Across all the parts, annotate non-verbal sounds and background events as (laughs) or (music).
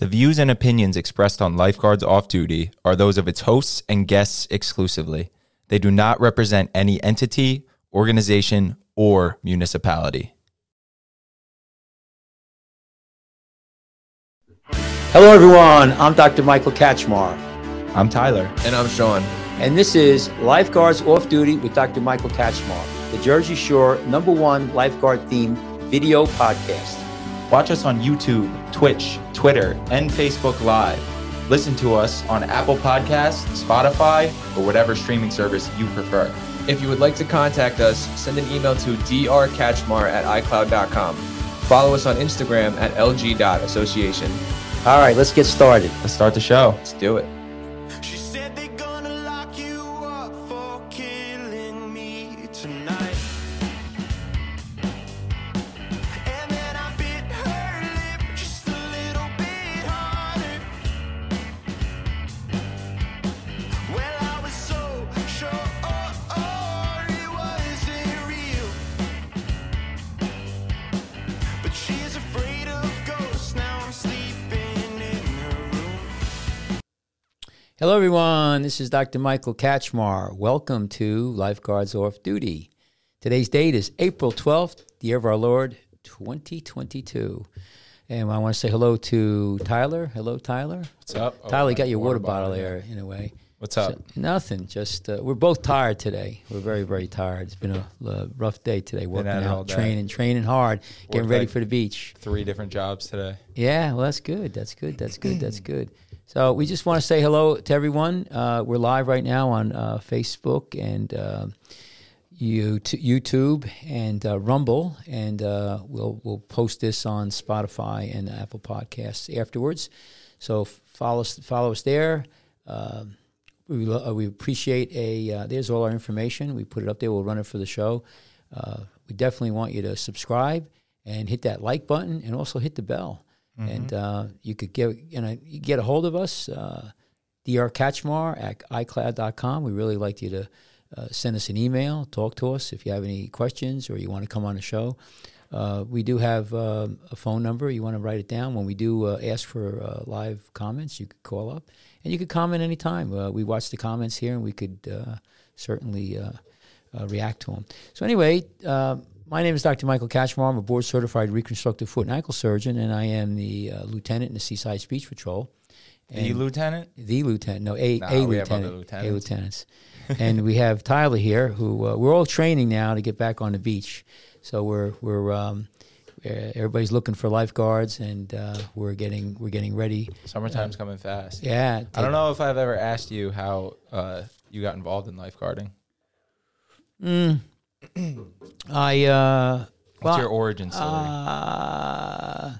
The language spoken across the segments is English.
The views and opinions expressed on Lifeguards Off Duty are those of its hosts and guests exclusively. They do not represent any entity, organization, or municipality. Hello, everyone. I'm Dr. Michael Kachmar, I'm Tyler. And I'm Sean. and this is Lifeguards Off Duty with Dr. Michael Kachmar, the Jersey Shore number one lifeguard themed video podcast. Watch us on YouTube, Twitch, Twitter, and Facebook Live. Listen to us on Apple Podcasts, Spotify, or whatever streaming service you prefer. If you would like to contact us, send an email to drkachmar at icloud.com. Follow us on Instagram at lg.association. All right, let's get started. Let's start the show. Let's do it. Hello, everyone. This is Dr. Michael Kachmar. Welcome to Lifeguards Off Duty. Today's date is April 12th, the year of our Lord, 2022. And I want to say hello to Tyler. Hello, Tyler. What's up? Oh, Tyler, you got your water, water bottle, bottle, there in a way. What's up? So- nothing. Just uh, we're both tired today. We're very, very tired. It's been a, uh rough day today. Working at it all out, training, training hard, getting Worked ready like- for the beach. Three different jobs today. Yeah, well, that's good. That's good. That's good. That's good. So we just want to say hello to everyone. Uh, we're live right now on uh, Facebook and uh, YouTube and uh, Rumble, and uh, we'll we'll post this on Spotify and Apple Podcasts afterwards. So follow us follow us there. Um, we uh, we appreciate a. There's all our information. We put it up there. We'll run it for the show. We definitely want you to subscribe and hit that like button, and also hit the bell. And uh, you could get you know you get a hold of us, uh, drkachmar at icloud.com. We really like you to uh, send us an email, talk to us if you have any questions or you want to come on the show. Uh, we do have um, a phone number. You want to write it down. When we do uh, ask for uh, live comments, you could call up and you could comment anytime. Uh, we watch the comments here and we could certainly uh, uh, react to them. So, anyway, uh, my name is Dr. Michael Kachmar. I'm a board certified reconstructive foot and ankle surgeon, and I am the uh, lieutenant in the Seaside Beach Patrol. The lieutenant? The lieutenant, no, a, Nah, a we have other lieutenant, a lieutenants. lieutenants, (laughs) and we have Tyler here, who uh, we're all training now to get back on the beach. So we're we're um, uh, everybody's looking for lifeguards, and uh, we're getting we're getting ready. Summertime's coming fast. Yeah, I don't know if I've ever asked you how uh, you got involved in lifeguarding. (clears throat) I uh, What's well, your origin story? Uh,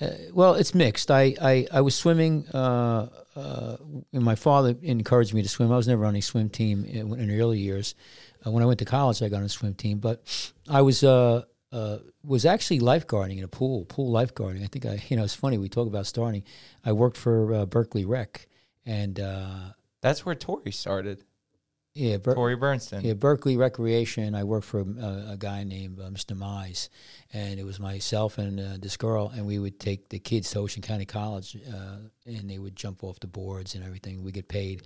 uh, well, it's mixed. I, I, I was swimming, uh, uh, and my father encouraged me to swim. I was never on a swim team in, in the early years. Uh, when I went to college, I got on a swim team, but I was uh, uh, was actually lifeguarding in a pool, pool lifeguarding. I think I, you know, it's funny we talk about starting. I worked for uh, Berkeley Rec, and uh, That's where Tori started. Yeah, Ber- Tori Bernstein. yeah, Berkeley Recreation. I worked for a, a guy named uh, Mr. Mize, and it was myself and uh, this girl, and we would take the kids to Ocean County College, uh, and they would jump off the boards and everything. We get paid,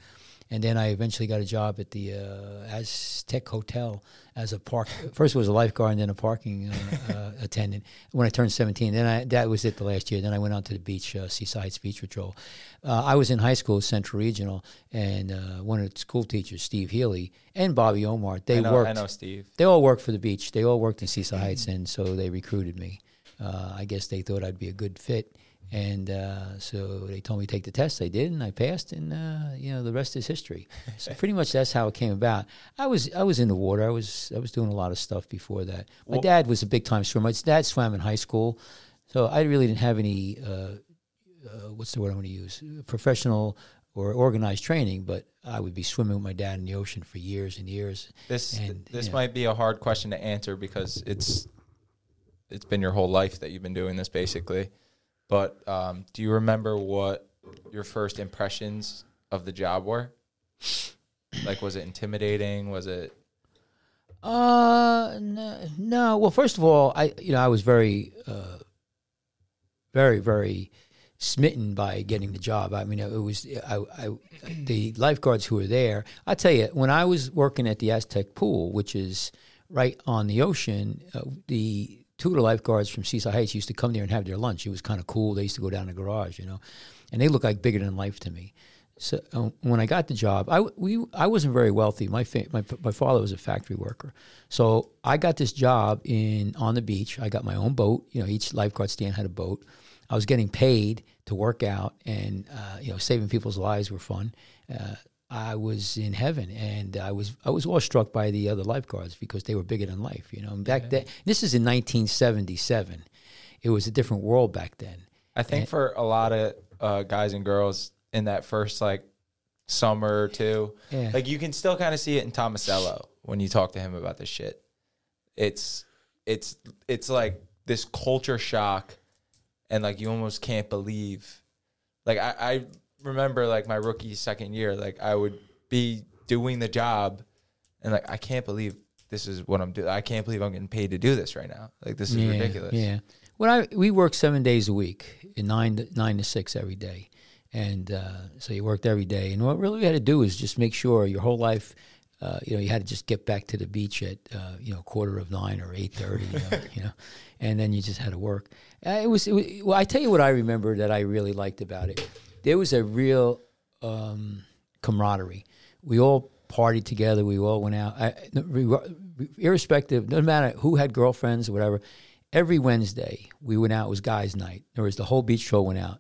and then I eventually got a job at the uh, Aztec Hotel as a park. First it was a lifeguard, and then a parking uh, uh, attendant. When I turned seventeen, then I that was it the last year. Then I went on to the beach, uh, Seaside Beach Patrol. Uh, I was in high school, Central Regional, and uh, one of the school teachers, Steve Healy, and Bobby Omar. They I know, worked. I know Steve. They all worked for the beach. They all worked in Seaside Heights, and so they recruited me. Uh, I guess they thought I'd be a good fit, and uh, so they told me to take the test. I did, and I passed, and uh, you know the rest is history. (laughs) So pretty much that's how it came about. I was I was in the water. I was I was doing a lot of stuff before that. My Well- dad was a big time swimmer. My dad swam in high school, so I really didn't have any. Uh, uh, what's the word I'm going to use? Professional or organized training, but I would be swimming with my dad in the ocean for years and years. This And, this yeah. might be a hard question to answer because it's it's been your whole life that you've been doing this basically. But um, do you remember what your first impressions of the job were? Like, was it intimidating? Was it Uh, no, no. Well, first of all, I you know I was very, uh, very, very smitten by getting the job. I mean, it was I, I, the lifeguards who were there. I tell you, when I was working at the Aztec Pool, which is right on the ocean, uh, the two of the lifeguards from Seaside Heights used to come there and have their lunch. It was kind of cool. They used to go down the garage, you know, and they looked like bigger than life to me. So uh, when I got the job, I we I wasn't very wealthy. My fa- my my father was a factory worker, so I got this job in on the beach. I got my own boat. You know, each lifeguard stand had a boat. I was getting paid to work out, and uh, you know, saving people's lives were fun. Uh, I was in heaven, and I was I was awestruck by the other lifeguards because they were bigger than life. You know, and back then, this is in 1977. It was a different world back then. I think for a lot of uh, guys and girls in that first like summer or two, Yeah. like you can still kind of see it in Tomasello when you talk to him about this shit. It's it's it's like this culture shock, and like you almost can't believe. Like I, I remember like my rookie second year, like I would be doing the job, and like I can't believe this is what I'm doing. I can't believe I'm getting paid to do this right now. Like this is yeah, ridiculous. Yeah. When I we worked seven days a week, in nine to nine to six every day, and uh, so you worked every day. And what really we had to do is just make sure your whole life, uh, you know, you had to just get back to the beach at uh, you know quarter of nine or eight thirty, you, know, (laughs) you know, and then you just had to work. Uh, it was, it was well. I tell you what I remember that I really liked about it. There was a real um, camaraderie. We all partied together. We all went out. I, irrespective, no matter who had girlfriends or whatever. Every Wednesday we went out. It was guys' night. There was the whole beach show went out,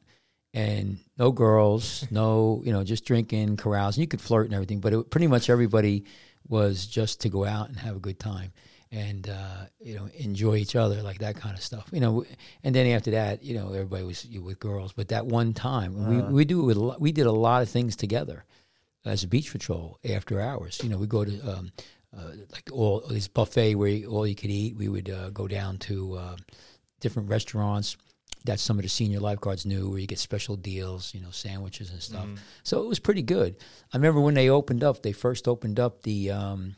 and no girls, no you know, just drinking, carousing. You could flirt and everything, but it, pretty much everybody was just to go out and have a good time and uh, you know enjoy each other like that kind of stuff you know and then after that you know everybody was with girls but that one time we, we do with we did a lot of things together as a beach patrol after hours you know we go to um, uh, like all this buffet where you, all you could eat we would uh, go down to uh, different restaurants. That some of the senior lifeguards knew where you get special deals you know sandwiches and stuff. So it was pretty good. I remember when they opened up they first opened up the um,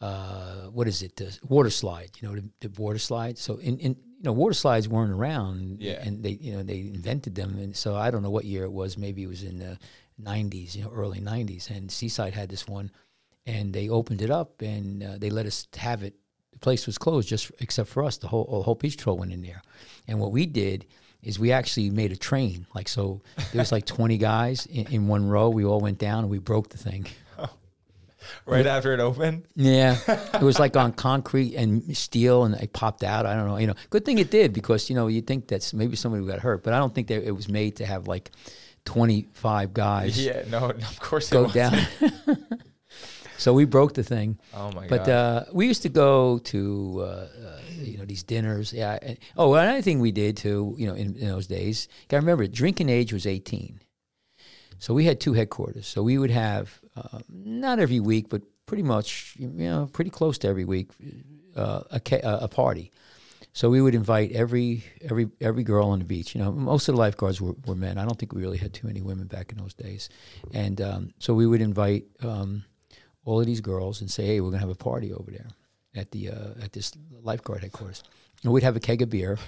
uh, what is it? The water slide. You know, the, the water slide. So in, in you know, water slides weren't around. Yeah. And they you know they invented them, and so I don't know what year it was. Maybe it was in the '90s, you know, early '90s. And Seaside had this one, and they opened it up, and uh, they let us have it. The place was closed just except for us. The whole the whole beach patrol went in there, and what we did is we actually made a train. Like so, there was like 20 guys in, in one row. We all went down and we broke the thing. (laughs) Right after it opened. Yeah, it was like on (laughs) concrete and steel, and it popped out. I don't know. You know, good thing it did because you know you think that's maybe somebody got hurt, but I don't think that it was made to have like twenty five guys Yeah, no, of course go down. (laughs) so we broke the thing. Oh my But god. uh, we used to go to uh, uh, you know these dinners. Yeah. and- oh, another thing we did too. You know, in, in those days, to remember, drinking age was eighteen. So we had two headquarters. So we would have uh, not every week, but pretty much you know pretty close to every week uh, a a a party. So we would invite every every every girl on the beach. You know, most of the lifeguards were, were men. I don't think we really had too many women back in those days. And um, so we would invite um, all of these girls and say, "Hey, we're gonna have a party over there at the uh, at this lifeguard headquarters." And we'd have a keg of beer,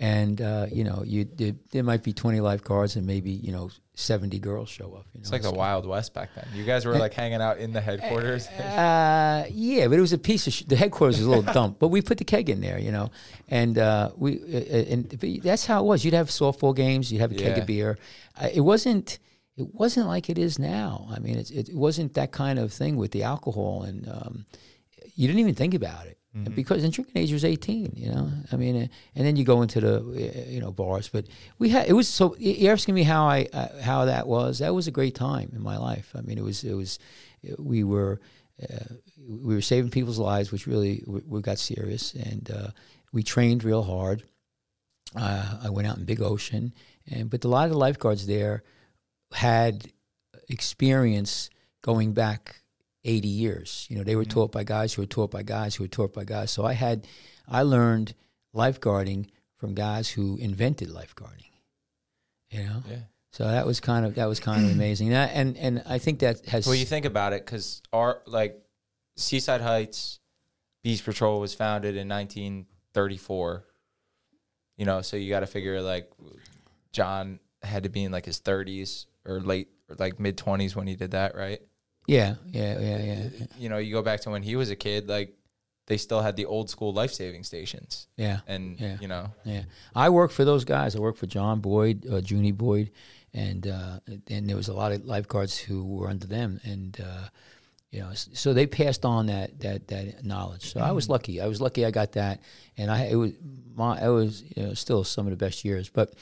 and uh, you know, you there, there might be twenty lifeguards and maybe you know seventy girls show up. You know, it's like the Wild West back then. You guys were like hanging out in the headquarters. (laughs) uh, yeah, but it was a piece of sh- the headquarters was a little dump, but we put the keg in there, you know, and uh, we uh, and but that's how it was. You'd have softball games, you'd have a keg Yeah. of beer. Uh, it wasn't it wasn't like it is now. I mean, it's, it wasn't that kind of thing with the alcohol, and um, you didn't even think about it because in drinking age was eighteen. You know, I mean, and then you go into the you know bars. But we had it was so. You're asking me how I uh, how that was. That was a great time in my life. I mean, it was it was we were uh, we were saving people's lives, which really we, we got serious, and uh, we trained real hard. Uh, I went out in big ocean, and but a lot of the lifeguards there had experience going back 80 years. You know, they were mm-hmm. taught by guys who were taught by guys who were taught by guys. So I had, I learned lifeguarding from guys who invented lifeguarding. You know, yeah. so that was kind of that was kind of (clears throat) amazing. And I, and, and I think that has Well, you think about it, because our like Seaside Heights Beach Patrol was founded in 1934. You know, so you got to figure like John had to be in like his 30s or late or like mid 20s when he did that, right? Yeah, yeah, yeah, yeah, You know, you go back to when he was a kid, like they still had the old school life saving stations, yeah. and Yeah. you know, Yeah, I work for those guys. I work for John Boyd, uh, Junie Boyd, and uh, and there was a lot of lifeguards who were under them, and uh, you know, so they passed on that that that knowledge. So I was lucky. I was lucky. I got that, and I it was my it was you know, still some of the best years. But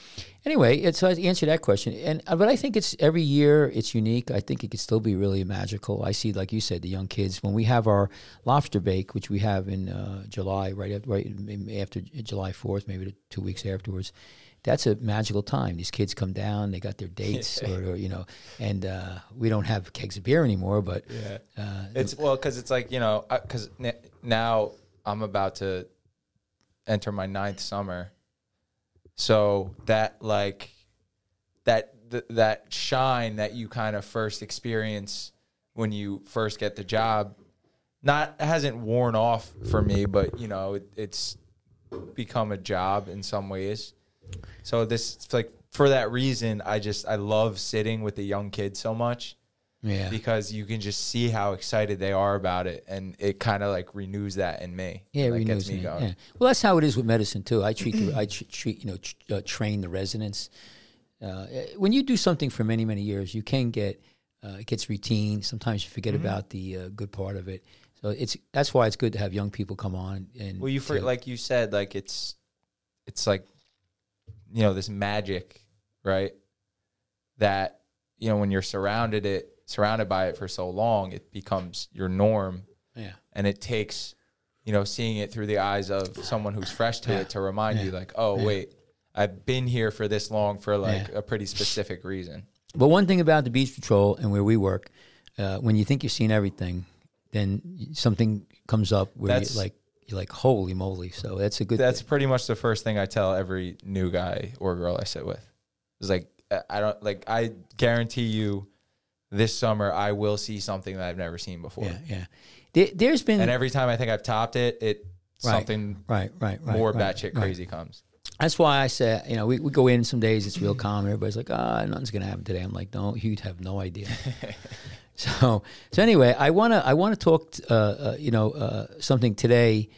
anyway, it's I answer that question, and uh, but I think it's every year it's unique. I think it could still be really magical. I see, like you said, the young kids when we have our lobster bake, which we have in uh, July, right after, right after July Fourth, maybe two weeks afterwards. That's a magical time. These kids come down, they got their dates, (laughs) or, or you know, and uh, we don't have kegs of beer anymore. But yeah, uh, it's well because it's like you know because now I'm about to enter my ninth summer, so that like that th- that shine that you kind of first experience when you first get the job, not hasn't worn off for me, but you know it, it's become a job in some ways. So this like for that reason, I just I love sitting with the young kids so much yeah, because you can just see how excited they are about it, and it kind of like renews that in me. Yeah, it that renews gets me me. going. Yeah. Well, that's how it is with medicine too. I treat the, I tr- treat you know tr- uh, train the residents. Uh, when you do something for many many years, you can get uh, it gets routine. Sometimes you forget about the uh, good part of it. So it's that's why it's good to have young people come on and Well, you for, to- like you said, like it's it's like you know this magic, right? That you know when you're surrounded it surrounded by it for so long, it becomes your norm, yeah and it takes you know seeing it through the eyes of someone who's fresh to Yeah. it to remind you, like, oh Yeah. wait, I've been here for this long for like Yeah. a pretty specific reason. But one thing about the beach patrol and where we work, uh, when you think you've seen everything, then something comes up where That's- you like you're like holy moly. So that's a good. That's thing. pretty much the first thing I tell every new guy or girl I sit with. It's like I- don't like I guarantee you this summer I will see something that I've never seen before. yeah yeah. There, there's been And every time I think I've topped it, it Right. something right right right more right, batshit right. crazy comes. That's why I said, you know, we, we go in some days, it's real calm. Everybody's like, ah, nothing's going to happen today. I'm like, no, you'd have no idea. (laughs) so, so anyway, I want to, I want to talk, uh, uh, you know, uh, something today,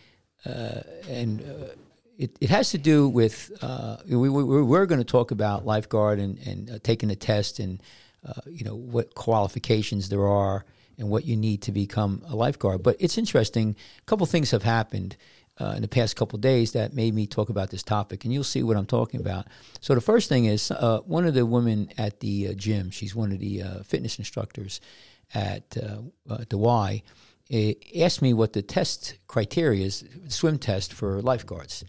and uh, it, it has to do with, uh, we, we, we're, we're going to talk about lifeguard and, and uh, taking the test and, uh, you know, what qualifications there are and what you need to become a lifeguard. But it's interesting. A couple things have happened uh, in the past couple days that made me talk about this topic, and you'll see what I'm talking about. So the first thing is uh, one of the women at the uh, gym. She's one of the uh, fitness instructors at uh, at the Y. eh, asked me what the test criteria is, swim test for lifeguards.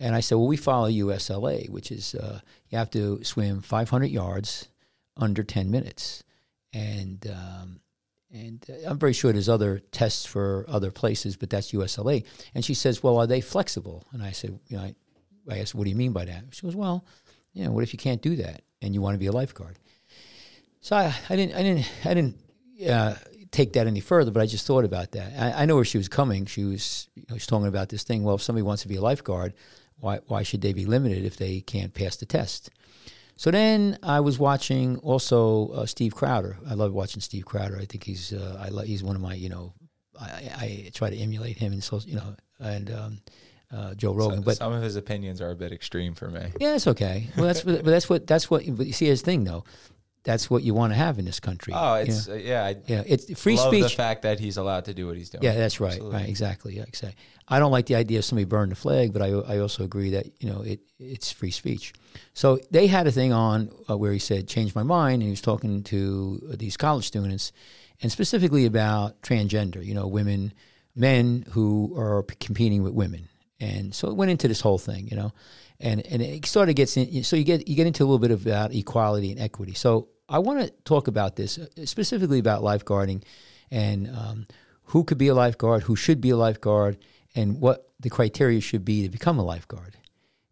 And I said, well, we follow USLA, which is uh, you have to swim 500 yards under 10 minutes. And um, and uh, I'm very sure there's other tests for other places, but that's USLA. And she says, well, are they flexible? And I said, you know, I, I asked, what do you mean by that? She goes, well, you know, what if you can't do that and you want to be a lifeguard? So I, I didn't, I didn't, I didn't uh, take that any further, but I just thought about that. I, I know where she was coming. She was, you know, she was talking about this thing. Well, if somebody wants to be a lifeguard, why, why should they be limited if they can't pass the test? So then I was watching also uh, Steve Crowder. I love watching Steve Crowder. I think he's uh, I lo- he's one of my you know I, I try to emulate him and so you know and um, uh, Joe Rogan. So- but some of his opinions are a bit extreme for me. yeah, it's okay. Well, that's but that's what that's what. But you see, his thing though, that's what you want to have in this country. Oh, you it's know? uh, yeah. I yeah, it's free love the fact that he's allowed to do what he's doing. Yeah, that's right. Absolutely. Right, exactly. Yeah, exactly. I don't like the idea of somebody burning the flag, but I, I also agree that you know it it's free speech. So they had a thing on uh, where he said, "Change my mind," and he was talking to uh, these college students, and specifically about transgender. You know, women, men who are p- competing with women, and so it went into this whole thing. You know, and and it sort of gets in. So you get you get into a little bit about equality and equity. So I want to talk about this uh, specifically about lifeguarding and um, who could be a lifeguard, who should be a lifeguard, and what the criteria should be to become a lifeguard.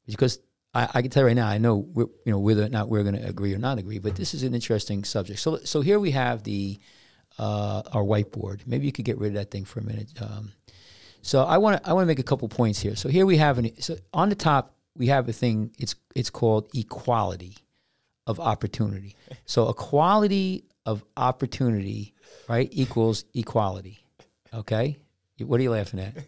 Because I, I can tell you right now, I know you know whether or not we're going to agree or not agree, but this is an interesting subject. So so here we have the uh, our whiteboard. Maybe you could get rid of that thing for a minute. Um, so I want to I want to make a couple points here. So here we have an so on the top we have a thing. It's it's called equality. of opportunity. (laughs) So equality of opportunity, right, equals equality. Okay? What are you laughing at? (laughs)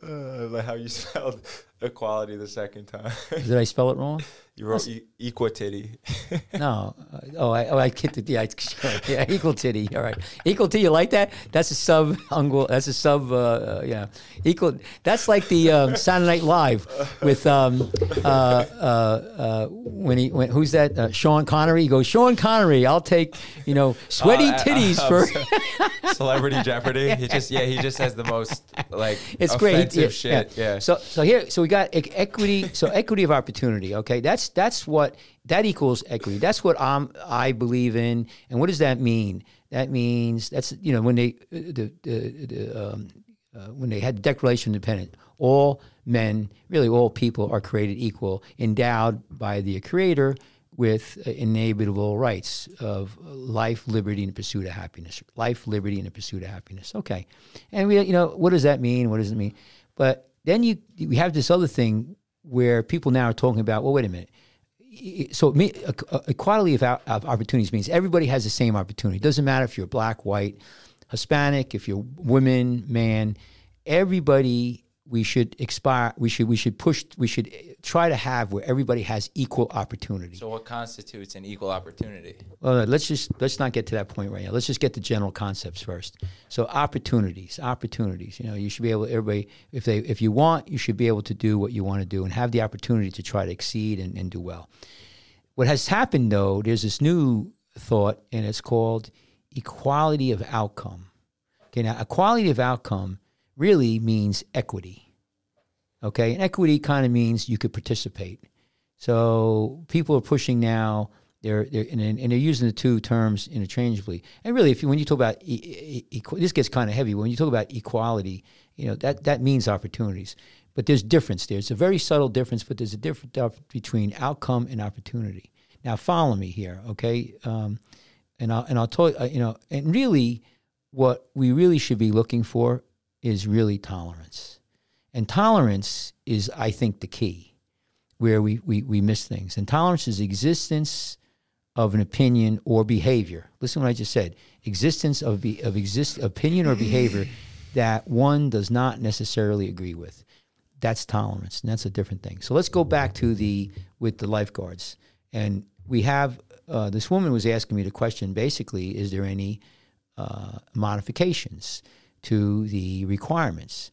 Uh, like how you (laughs) spelled equality the second time. Did I spell it wrong? You wrote e- equatity. (laughs) No. Uh, oh, I, oh, I kicked it. Yeah, I- (laughs) yeah, equal titty. All right, equal titty. You like that? That's a sub. Ungle. That's a sub. Uh, uh, yeah, equal. That's like the um, (laughs) Saturday Night Live with um, uh, uh, uh, when he when who's that? Uh, Sean Connery. He goes, Sean Connery. I'll take you know sweaty uh, titties for. Celebrity Jeopardy. He just yeah, he just has the most like It's great. Yeah, shit. Yeah. So so here so we got equity. So equity of opportunity. Okay, that's that's what that equals equity. That's what I'm I believe in. And what does that mean? That means that's you know when they the the, the um, uh, when they had the Declaration of Independence, all men, really all people, are created equal, endowed by the Creator with uh, inalienable rights of life, liberty, and pursuit of happiness. Life, liberty, and the pursuit of happiness. Okay, and we, you know, what does that mean? What does it mean? But then you, we have this other thing where people now are talking about. Well, wait a minute. So equality of, of opportunities means everybody has the same opportunity. It doesn't matter if you're black, white, Hispanic, if you're woman, man. Everybody we should expire. We should we should push. We should try to have where everybody has equal opportunity. So what constitutes an equal opportunity? Well, let's just let's not get to that point right now. Let's just get the general concepts first. So opportunities, opportunities. You know, you should be able. Everybody, if they if you want, you should be able to do what you want to do and have the opportunity to try to exceed and, and do well. What has happened though, there's this new thought, and it's called equality of outcome. Okay, now equality of outcome really means equity. Okay, and equity kind of means you could participate. So people are pushing now. They're they're and, and they're using the two terms interchangeably. And really, if you when you talk about e- e- this gets kind of heavy. When you talk about equality, you know that that means opportunities. But there's difference. There's a very subtle difference, but there's a difference between outcome and opportunity. Now, follow me here, okay? Um, and I'll and I'll tell you, uh, you know, and really, what we really should be looking for is really tolerance, and tolerance is, I think, the key where we, we, we miss things. And tolerance is existence of an opinion or behavior. Listen to what I just said. Existence of, be, of exist, opinion or behavior that one does not necessarily agree with. That's tolerance, and that's a different thing. So let's go back to the with the lifeguards, and we have uh, this woman was asking me the question. Basically, is there any uh, modifications to the requirements?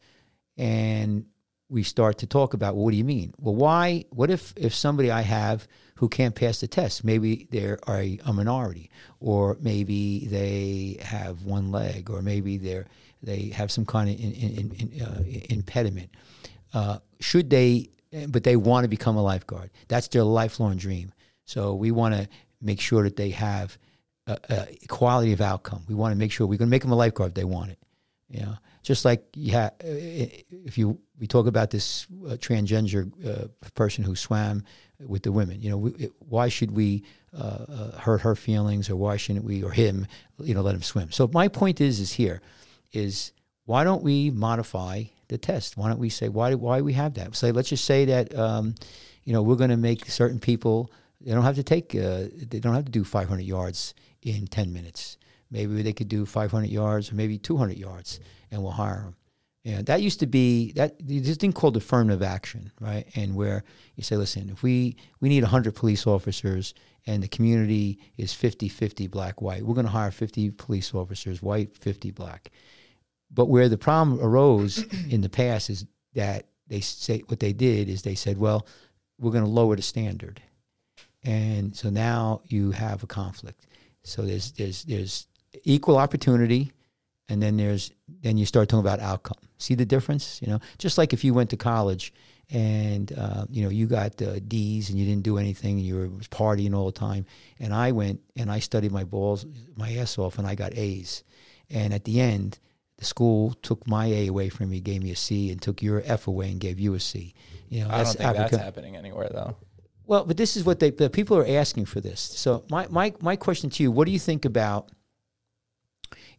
And we start to talk about well, what do you mean? Well, why? What if if somebody I have who can't pass the test? Maybe they're a, a minority, or maybe they have one leg, or maybe they're they have some kind of in, in, in, uh, impediment. Uh, should they? But they want to become a lifeguard. That's their lifelong dream. So we want to make sure that they have uh, uh, equality of outcome. We want to make sure we're going to make them a lifeguard if they want it. You know, just like yeah, if you we talk about this uh, transgender uh, person who swam with the women. You know, we, it, why should we uh, uh, hurt her feelings, or why shouldn't we, or him? You know, let him swim. So my point is, is here, is why don't we modify the test? Why don't we say why why we have that? Say let's just say that um, you know we're going to make certain people they don't have to take uh, they don't have to do 500 yards in 10 minutes. Maybe they could do 500 yards or maybe 200 yards, and we'll hire them. Yeah, that used to be that this thing called affirmative action, right? And where you say, listen, if we we need 100 police officers and the community is 50-50 black white, we're going to hire 50 police officers, white, 50 black. But where the problem arose (coughs) in the past is that they say what they did is they said, well, we're going to lower the standard, and so now you have a conflict. So there's there's there's equal opportunity, and then there's then you start talking about outcome. See the difference? You know, just like if you went to college and uh, you know you got uh, D's and you didn't do anything, and you were partying all the time, and I went and I studied my balls my ass off, and I got A's, and at the end. The school took my A away from me, gave me a C, and took your F away and gave you a C. You know, I don't think that's happening anywhere though. well, but this is what they the people are asking for this. So my my my question to you, what do you think about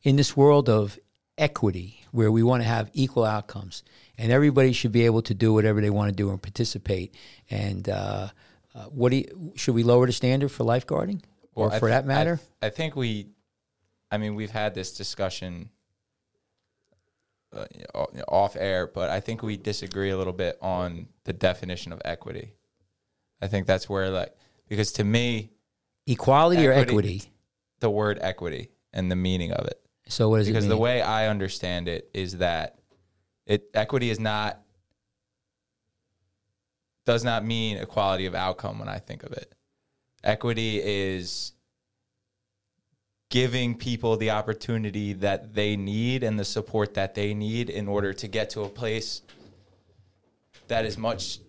in this world of equity where we want to have equal outcomes and everybody should be able to do whatever they want to do and participate and uh, Uh, what do you, should we lower the standard for lifeguarding, or Well, for th- that matter? I, I think we, I mean, we've had this discussion uh, off air, but I think we disagree a little bit on the definition of equity. I think that's where, like, because to me, Equality or equity- equity? the word equity and the meaning of it, So what does because it the way I understand it is that it equity is not does not mean equality of outcome when I think of it. Equity is giving people the opportunity that they need and the support that they need in order to get to a place that is much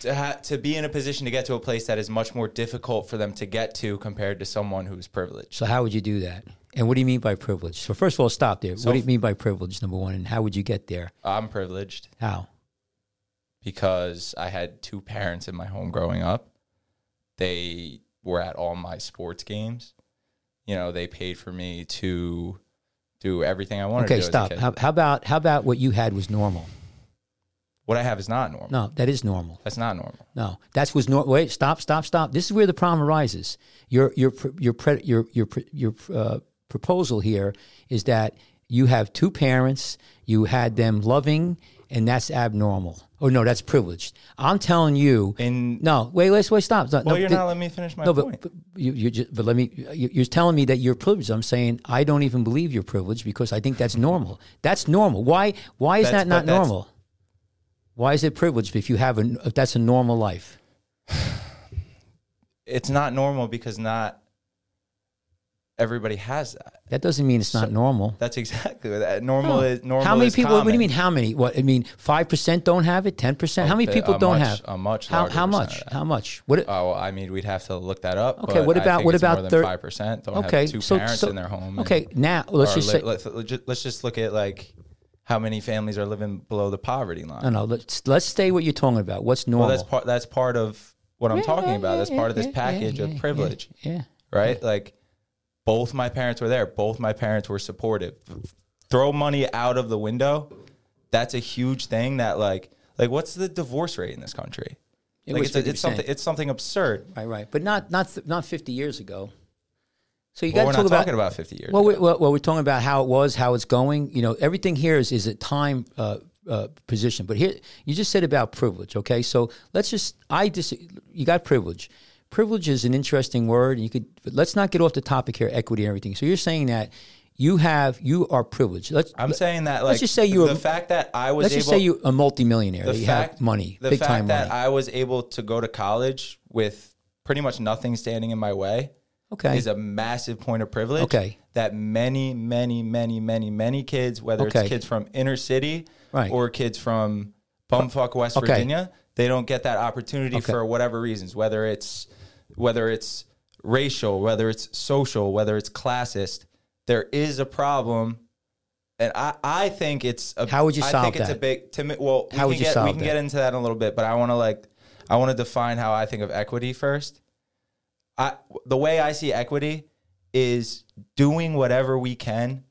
to ha- to be in a position to get to a place that is much more difficult for them to get to compared to someone who's privileged. so how would you do that? And what do you mean by privilege? So first of all, stop there. So- what do you mean by privilege? Number one, and how would you get there? I'm privileged How? because I had two parents in my home growing up. They were at all my sports games. You know, they paid for me to do everything I wanted Okay, to do. stop. As a kid. How, how about how about what you had was normal? what I have is not normal. No, that is normal. That's not normal. No, that's was normal. Wait, stop, stop, stop. This is where the problem arises. Your your pr- your pre- your your pr- your uh, proposal here is that you have two parents, you had them loving, and that's abnormal. Or no, that's privileged. I'm telling you. In no, wait, wait, wait, stop. No, well, no, you're th- not letting me finish my no, point. but, but you, you just, but let me. you- You're telling me that you're privileged. I'm saying I don't even believe you're privileged because I think that's normal. That's normal. Why? Why is That's- that not normal? Why is it privileged if you have a if that's a normal life? (sighs) it's not normal because not everybody has that. That doesn't mean it's not normal. That's exactly what that normal is. Normal. how many people? What do you mean? How many? What I mean? Five percent don't have it. Ten percent. Oh, how many people don't have? a much How how much? How much? What? Oh, well, I mean, we'd have to look that up. Okay, what about- what about more than thir- five percent? Don't okay, have two so- parents so- in their home. and- Okay, now let's just li- say let's, let's just- look at like how many families are living below the poverty line. no, no. Let's let's stay what you're talking about. What's Well, normal? that's part. That's part of what I'm Yeah, talking about. yeah, That's yeah, part of this package of privilege, Yeah. right? Like both my parents were there. Both my parents were supportive. Throw money out of the window. That's a huge thing. That like like what's the divorce rate in this country? It like it's, it's something. It's something absurd. Right, right, but not not th- not 50 years ago. So you Well, got to talk about. talking about 50 years. well, we, well, well, we're talking about how it was, how it's going. You know, everything here is is a time uh, uh, position. But here, you just said about privilege. Okay, so let's just. I just. You got privilege. Privilege is an interesting word. You could. Let's not get off the topic here. Equity and everything. So you're saying that you have you are privileged. Let's. I'm saying that like let's just say you're the a- fact that I was let's able just say you're a multimillionaire. the that you fact money, the big fact time that money. I was able to go to college with pretty much nothing standing in my way okay. is a massive point of privilege. Okay. That many, many, many, many, many kids, whether Okay. it's kids from inner city Right. or kids from bumfuck West Okay. Virginia, they don't get that opportunity Okay. for whatever reasons, whether it's whether it's racial, whether it's social, whether it's classist. There is a problem. And I, I think it's a, How would you I solve think it's a big to me well we How would can you get, solve we can that? get into that in a little bit, but I want to like I want to define how I think of equity first. I the way I see equity is doing whatever we can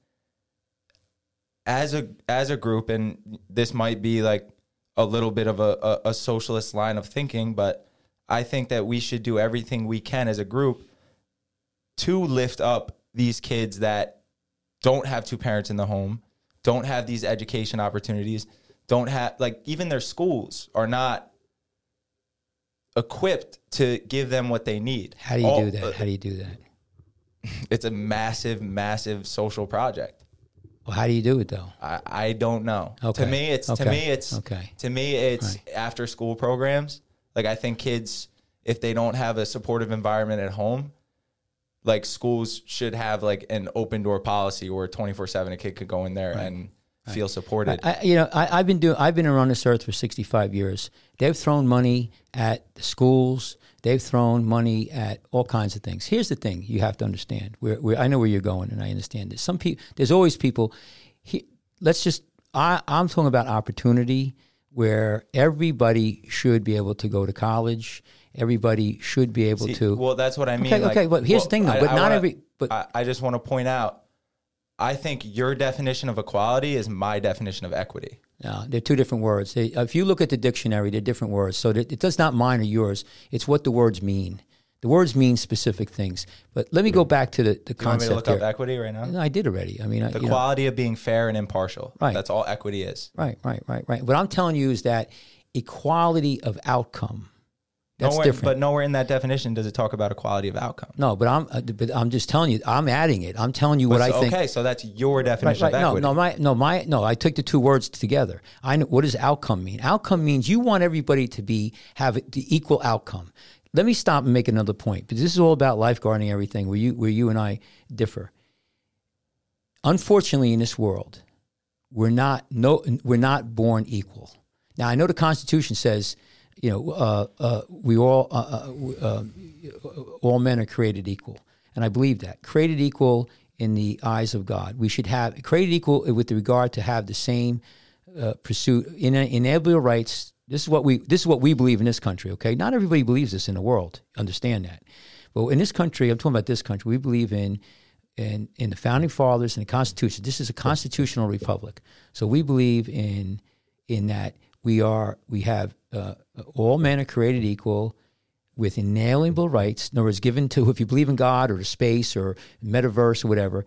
as a as a group, and this might be like a little bit of a, a, a socialist line of thinking, but I think that we should do everything we can as a group to lift up these kids that don't have two parents in the home, don't have these education opportunities, don't have like even their schools are not equipped to give them what they need. How do you All- do that? Uh, how do you do that? (laughs) It's a massive, massive social project. Well, how do you do it though? I, I don't know. Okay. To me, it's to me it's Okay. to me it's after school programs. Like I think kids, if they don't have a supportive environment at home, like schools should have like an open door policy where twenty four seven a kid could go in there and feel supported. I, you know, I, I've been doing. I've been around this earth for sixty-five years. They've thrown money at the schools. They've thrown money at all kinds of things. Here's the thing: you have to understand. Where, where I know where you're going, and I understand this. Some people, there's always people. He, let's just. I, I'm talking about opportunity, where everybody should be able to go to college. Everybody should be able See, to. Well, that's what I mean. Okay, okay, but here's the thing, though, but not wanna- every- but- I, I just want to point out. I think your definition of equality is my definition of equity. No, they're two different words. They, if you look at the dictionary, they're different words. So that it does not mine or yours. It's what the words mean. The words mean specific things. But let me go back to the, the You want me to concept look up equity right now? No, I did already. I mean, I, The know, quality of being fair and impartial. Right. That's all equity is. right, right, right, right. What I'm telling you is that equality of outcome. That's nowhere, different. But nowhere in that definition does it talk about equality of outcome. no, but I'm, uh, but I'm just telling you. I'm adding it. I'm telling you what But I think. Okay, so that's your definition right. of No, no, my, no, my, no. I took the two words together. I know what does outcome mean. Outcome means you want everybody to be have the equal outcome. Let me stop and make another point. Because this is all about lifeguarding everything. Where you, where you and I differ. Unfortunately, in this world, we're not no, we're not born equal. Now, I know the Constitution says, you know, uh, uh, we all uh, uh, uh, all men are created equal, and I believe that created equal in the eyes of God. We should have created equal with regard to have the same uh, pursuit in inalienable rights. This is what we this is what we believe in this country. Okay, not everybody believes this in the world. Understand that, but in this country, I'm talking about this country. We believe in in in the founding fathers and the Constitution. This is a constitutional republic, so we believe in in that we are we have uh, all men are created equal with inalienable rights. In other words, given to if you believe in God or space or metaverse or whatever,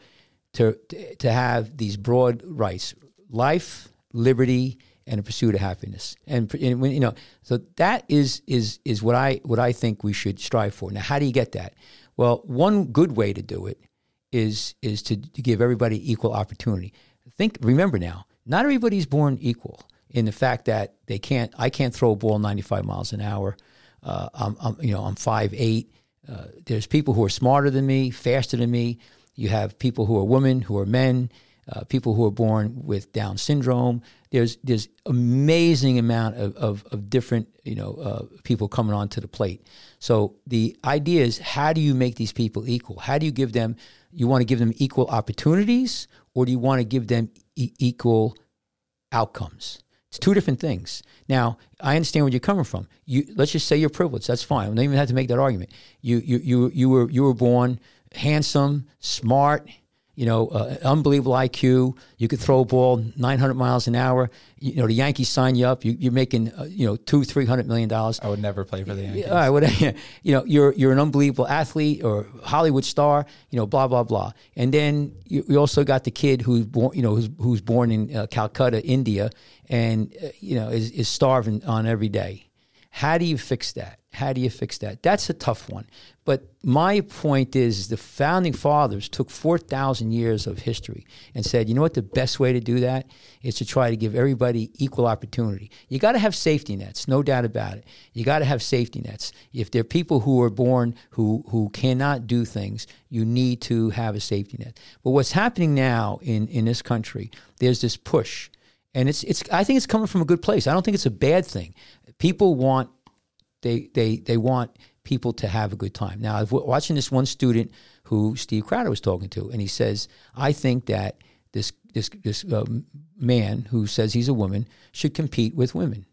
to to have these broad rights: life, liberty, and a pursuit of happiness. And, and you know, so that is is is what I what I think we should strive for. Now, how do you get that? Well, one good way to do it is is to, to give everybody equal opportunity. Think, remember now, not everybody's born equal in the fact that they can't. I can't throw a ball 95 miles an hour. Uh, I'm, I'm, you know, I'm five eight. Uh, there's people who are smarter than me, faster than me. You have people who are women, who are men, uh, people who are born with Down syndrome. There's there's amazing amount of, of, of different you know uh, people coming onto the plate. So the idea is how do you make these people equal? How do you give them? You want to give them equal opportunities, or do you want to give them e- equal outcomes? It's two different things. Now, I understand where you're coming from. You let's just say you're privileged. That's fine. We don't even have to make that argument. You you you you were you were born handsome, smart, you know, uh, unbelievable IQ. You could throw a ball 900 miles an hour. You, know, the Yankees sign you up. You, you're making uh, you know two three hundred million dollars. I would never play for the Yankees. Right, (laughs) what, you know, you're you're an unbelievable athlete or Hollywood star. You know, blah blah blah. And then you, you also got the kid who's born, you know, who's who's born in uh, Calcutta, India, and uh, you know is is starving on every day. How do you fix that? How do you fix that? That's a tough one. But my point is the founding fathers took 4,000 years of history and said, you know what, the best way to do that is to try to give everybody equal opportunity. You got to have safety nets, no doubt about it. You got to have safety nets. If there are people who are born who, who cannot do things, you need to have a safety net. But what's happening now in, in this country, there's this push. And it's, it's, I think it's coming from a good place. I don't think it's a bad thing. People want they they they want people to have a good time. Now, I've w- watching this one student who Steve Crowder was talking to, and he says, "I think that this this this um, man who says he's a woman should compete with women."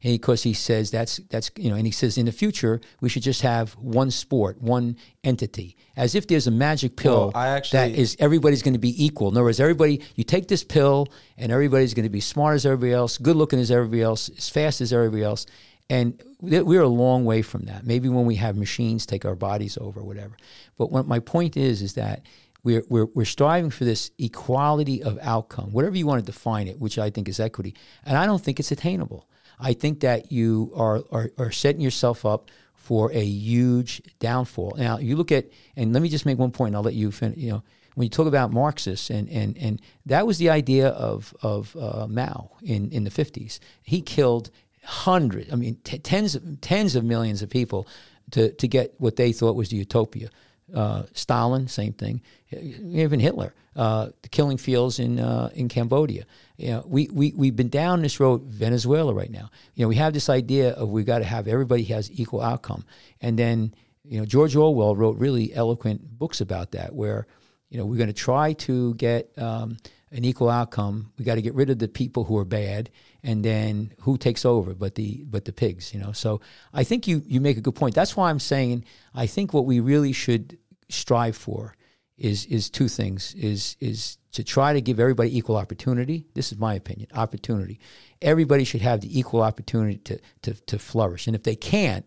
And because he says that's that's you know, and he says in the future we should just have one sport, one entity, as if there's a magic pill Well, actually- that is everybody's going to be equal. In other words, everybody you take this pill and everybody's going to be smart as everybody else, good looking as everybody else, as fast as everybody else, and we're a long way from that. Maybe when we have machines take our bodies over, or whatever. But what my point is is that we're, we're, we're striving for this equality of outcome, whatever you want to define it, which I think is equity. And I don't think it's attainable. I think that you are, are, are setting yourself up for a huge downfall. Now, you look at, and let me just make one point, and I'll let you finish. You know, when you talk about Marxists, and, and, and that was the idea of, of uh, Mao in, in the 50s. He killed hundreds, I mean, t- tens, of, tens of millions of people to, to get what they thought was the utopia. Uh, Stalin, same thing. Even Hitler, uh, the killing fields in uh, in Cambodia. You know, we we we've been down this road. Venezuela right now. You know, we have this idea of we got to have everybody has equal outcome, and then you know George Orwell wrote really eloquent books about that, where you know we're going to try to get um, an equal outcome. We got to get rid of the people who are bad, and then who takes over? But the but the pigs, you know. So I think you you make a good point. That's why I'm saying I think what we really should strive for is is two things: is is to try to give everybody equal opportunity. This is my opinion. Opportunity. Everybody should have the equal opportunity to to, to flourish, and if they can't,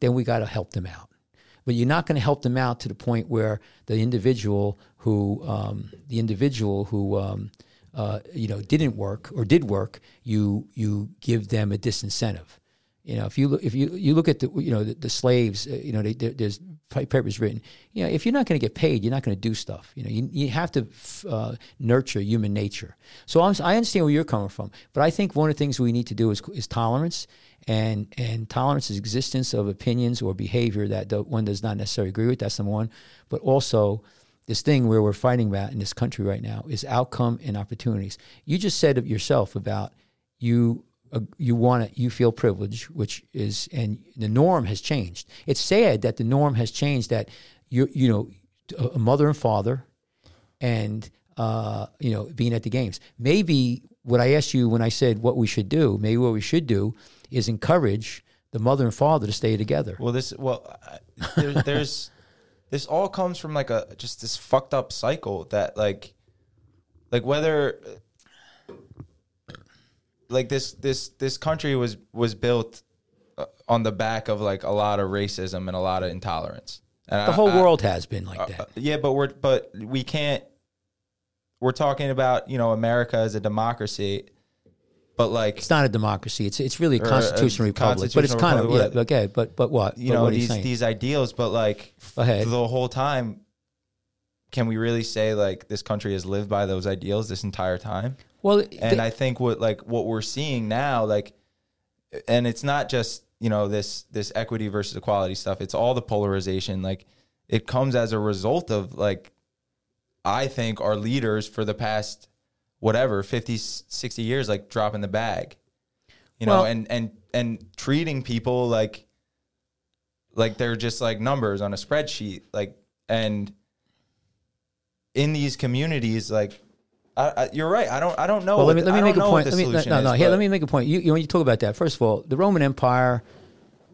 then we got to help them out. But you're not going to help them out to the point where the individual who um, the individual who um, uh, you know didn't work or did work, you you give them a disincentive. You know, if you look, if you you look at the you know the, the slaves, uh, you know, they, there, there's papers written. You know, if you're not going to get paid, you're not going to do stuff. You know, you, you have to uh, nurture human nature. So I'm, I understand where you're coming from, but I think one of the things we need to do is is tolerance, and and tolerance is existence of opinions or behavior that the, one does not necessarily agree with. That's number one, but also this thing where we're fighting about in this country right now is outcome and opportunities. You just said it yourself about you uh, you want to you feel privileged, which is and the norm has changed. It's sad that the norm has changed. That you you know a mother and father, and uh, you know being at the games. Maybe what I asked you when I said what we should do, maybe what we should do is encourage the mother and father to stay together. Well, this well, there, (laughs) there's this all comes from like a just this fucked up cycle that like like whether like this this this country was was built uh, on the back of like a lot of racism and a lot of intolerance. And The I- whole I- world has been like that. uh, yeah, but we're but we can't. We're talking about you know America as a democracy, but like It's not a democracy. It's it's really a Or a constitutional republic, but it's constitutional kind of yeah. Okay, but but what you But know what these these ideals, but like the whole time, can we really say like this country has lived by those ideals this entire time? well, And the- I think what like what we're seeing now, like, and it's not just you know this this equity versus equality stuff. It's all the polarization. Like, it comes as a result of like, I think our leaders for the past whatever 50 60 years like dropping the bag you know Well- and and and treating people like like they're just like numbers on a spreadsheet like and in these communities like I, I, you're right i don't i don't know Well, let me let me make a point. Let me, no, no, is, here, let me make a point. You, you, when you talk about that, first of all, the Roman Empire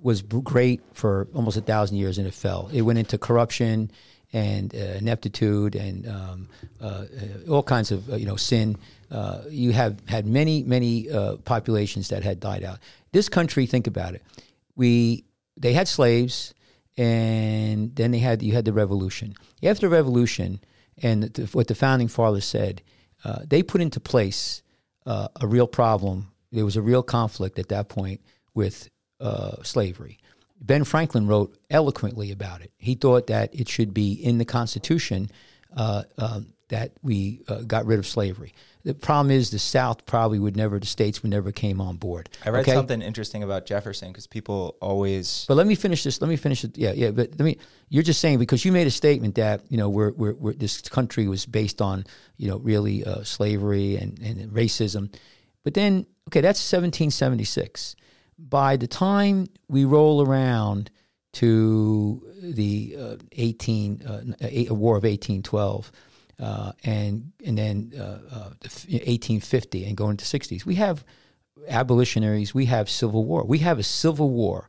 was great for almost a thousand years, and it fell. It went into corruption and uh, ineptitude and um, uh, uh, all kinds of uh, you know sin. Uh, you have had many many populations that had died out. This country, think about it. We they had slaves, and then they had you had the revolution. After the revolution, and the, what the founding fathers said, they put into place a real problem. There was a real conflict at that point with slavery. Ben Franklin wrote eloquently about it. He thought that it should be in the Constitution uh, um, that we uh, got rid of slavery. The problem is the South probably would never, the states would never came on board. i read okay? something interesting about jefferson because people always But let me finish this. Let me finish it. Yeah, yeah. But let me. You're just saying because you made a statement that you know we're, we're, we're this country was based on you know really uh, slavery and, and racism, but then okay, that's 1776. By the time we roll around to the uh, 18 uh, War of 1812. Uh, and and then uh, uh, 1850 and going into 60s, we have abolitionaries, we have civil war. We have a civil war,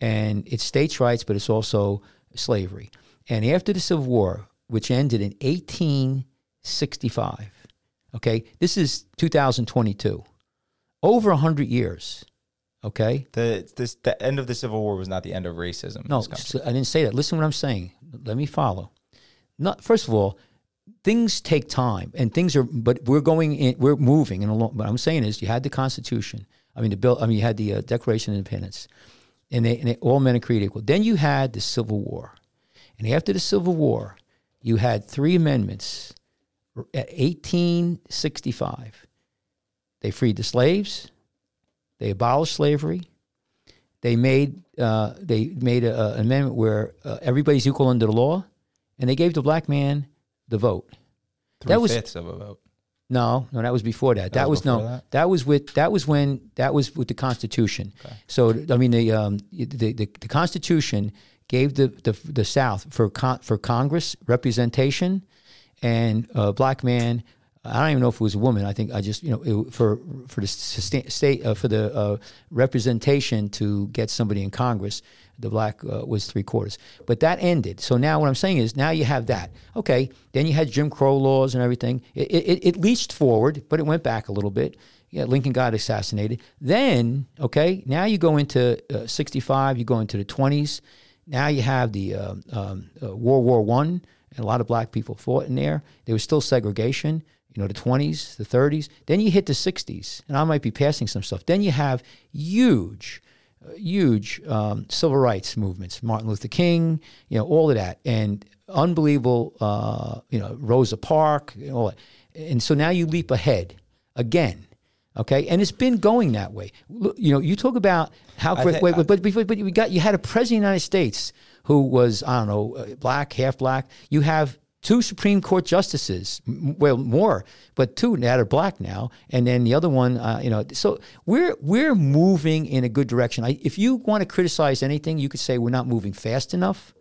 and it's states' rights, but it's also slavery. And after the Civil War, which ended in 1865, okay, this is 2022, over 100 years, okay? the this the end of the civil war was not the end of racism No, this country. s- I didn't say that. Listen to what I'm saying. Let me follow. Not first of all, things take time, and things are. But we're going in. We're moving in along. What I'm saying is, you had the Constitution. I mean, the bill. I mean, you had the uh, Declaration of Independence, and they, and they, all men are created equal. Then you had the Civil War, and after the Civil War, you had three amendments. At 1865, they freed the slaves. They abolished slavery they made uh, they made an amendment where uh, everybody's equal under the law, and they gave the black man the vote. Three that was- fifths of a vote No, no, that was before that. That, was was, no, that? that? was with that was when that was with the Constitution. So I mean the um the, the the Constitution gave the the, the South for con, for Congress representation, and a black man I don't even know if it was a woman. I think I just you know it, for for the sta- state uh, for the uh, representation to get somebody in Congress, the black uh, was three quarters. But that ended. So now what I'm saying is now you have that. Okay, then you had Jim Crow laws and everything. It it, it leached forward, but it went back a little bit. Yeah, Lincoln got assassinated. Then okay, now you go into uh, 65. You go into the 20s. Now you have the uh, um, uh, World War One, and a lot of black people fought in there. There was still segregation. You know, the 20s, the 30s. Then you hit the 60s, and I might be passing some stuff. Then you have huge, huge um, civil rights movements. Martin Luther King, you know, all of that, and unbelievable. Uh, you know, Rosa Parks, and all that. And so now you leap ahead again. Okay, and it's been going that way. You know, you talk about how quick. thi- wait, but but but but we got you had a president of the United States who was I don't know uh, black, half black. You have two Supreme Court justices, m- well more, but two that are black now, and then the other one, uh, you know. So we're we're moving in a good direction. I, if you want to criticize anything, you could say we're not moving fast enough,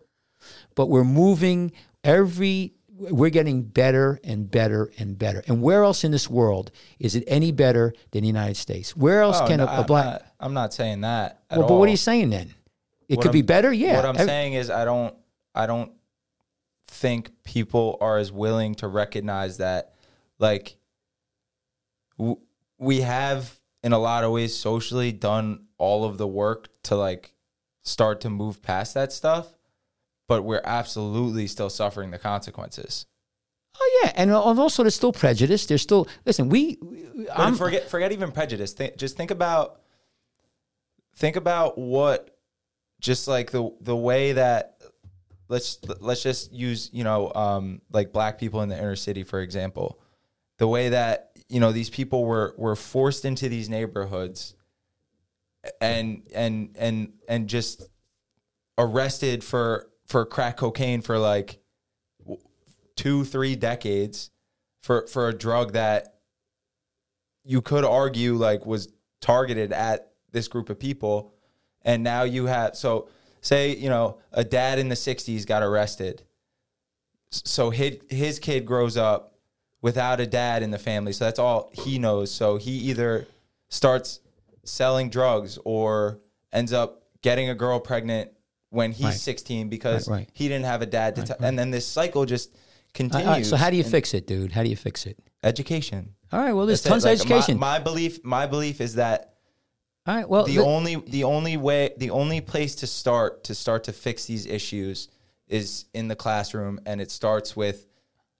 but we're moving every. We're getting better and better and better. And where else in this world is it any better than the United States? Where else Oh, can no, a, a I'm black? not- I'm not saying that. At Well, but what are you saying then? It What could be I'm- better. Yeah. What I'm saying is, I don't, I don't think people are as willing to recognize that, like, w- we have in a lot of ways socially done all of the work to like start to move past that stuff, but we're absolutely still suffering the consequences. Oh yeah, and also there's still prejudice. There's still listen. We, I'm forget forget even prejudice. Think, just think about think about what just like the the way that let's let's just use you know um, like black people in the inner city for example. The way that you know these people were were forced into these neighborhoods and and and and just arrested for for crack cocaine for like two three decades for for a drug that you could argue like was targeted at this group of people and now you have so say you know a dad in the 60s got arrested so his, his kid grows up without a dad in the family so that's all he knows so he either starts selling drugs or ends up getting a girl pregnant when he's Right. 16 because Right, right. he didn't have a dad to tell and then this cycle just all continues right, so how do you fix it, dude? How do you fix it? education All right. Well, there's that's it. tons of Like, education. My, my belief, my belief is that all right. Well, the li- only the only way the only place to start to start to fix these issues is in the classroom, and it starts with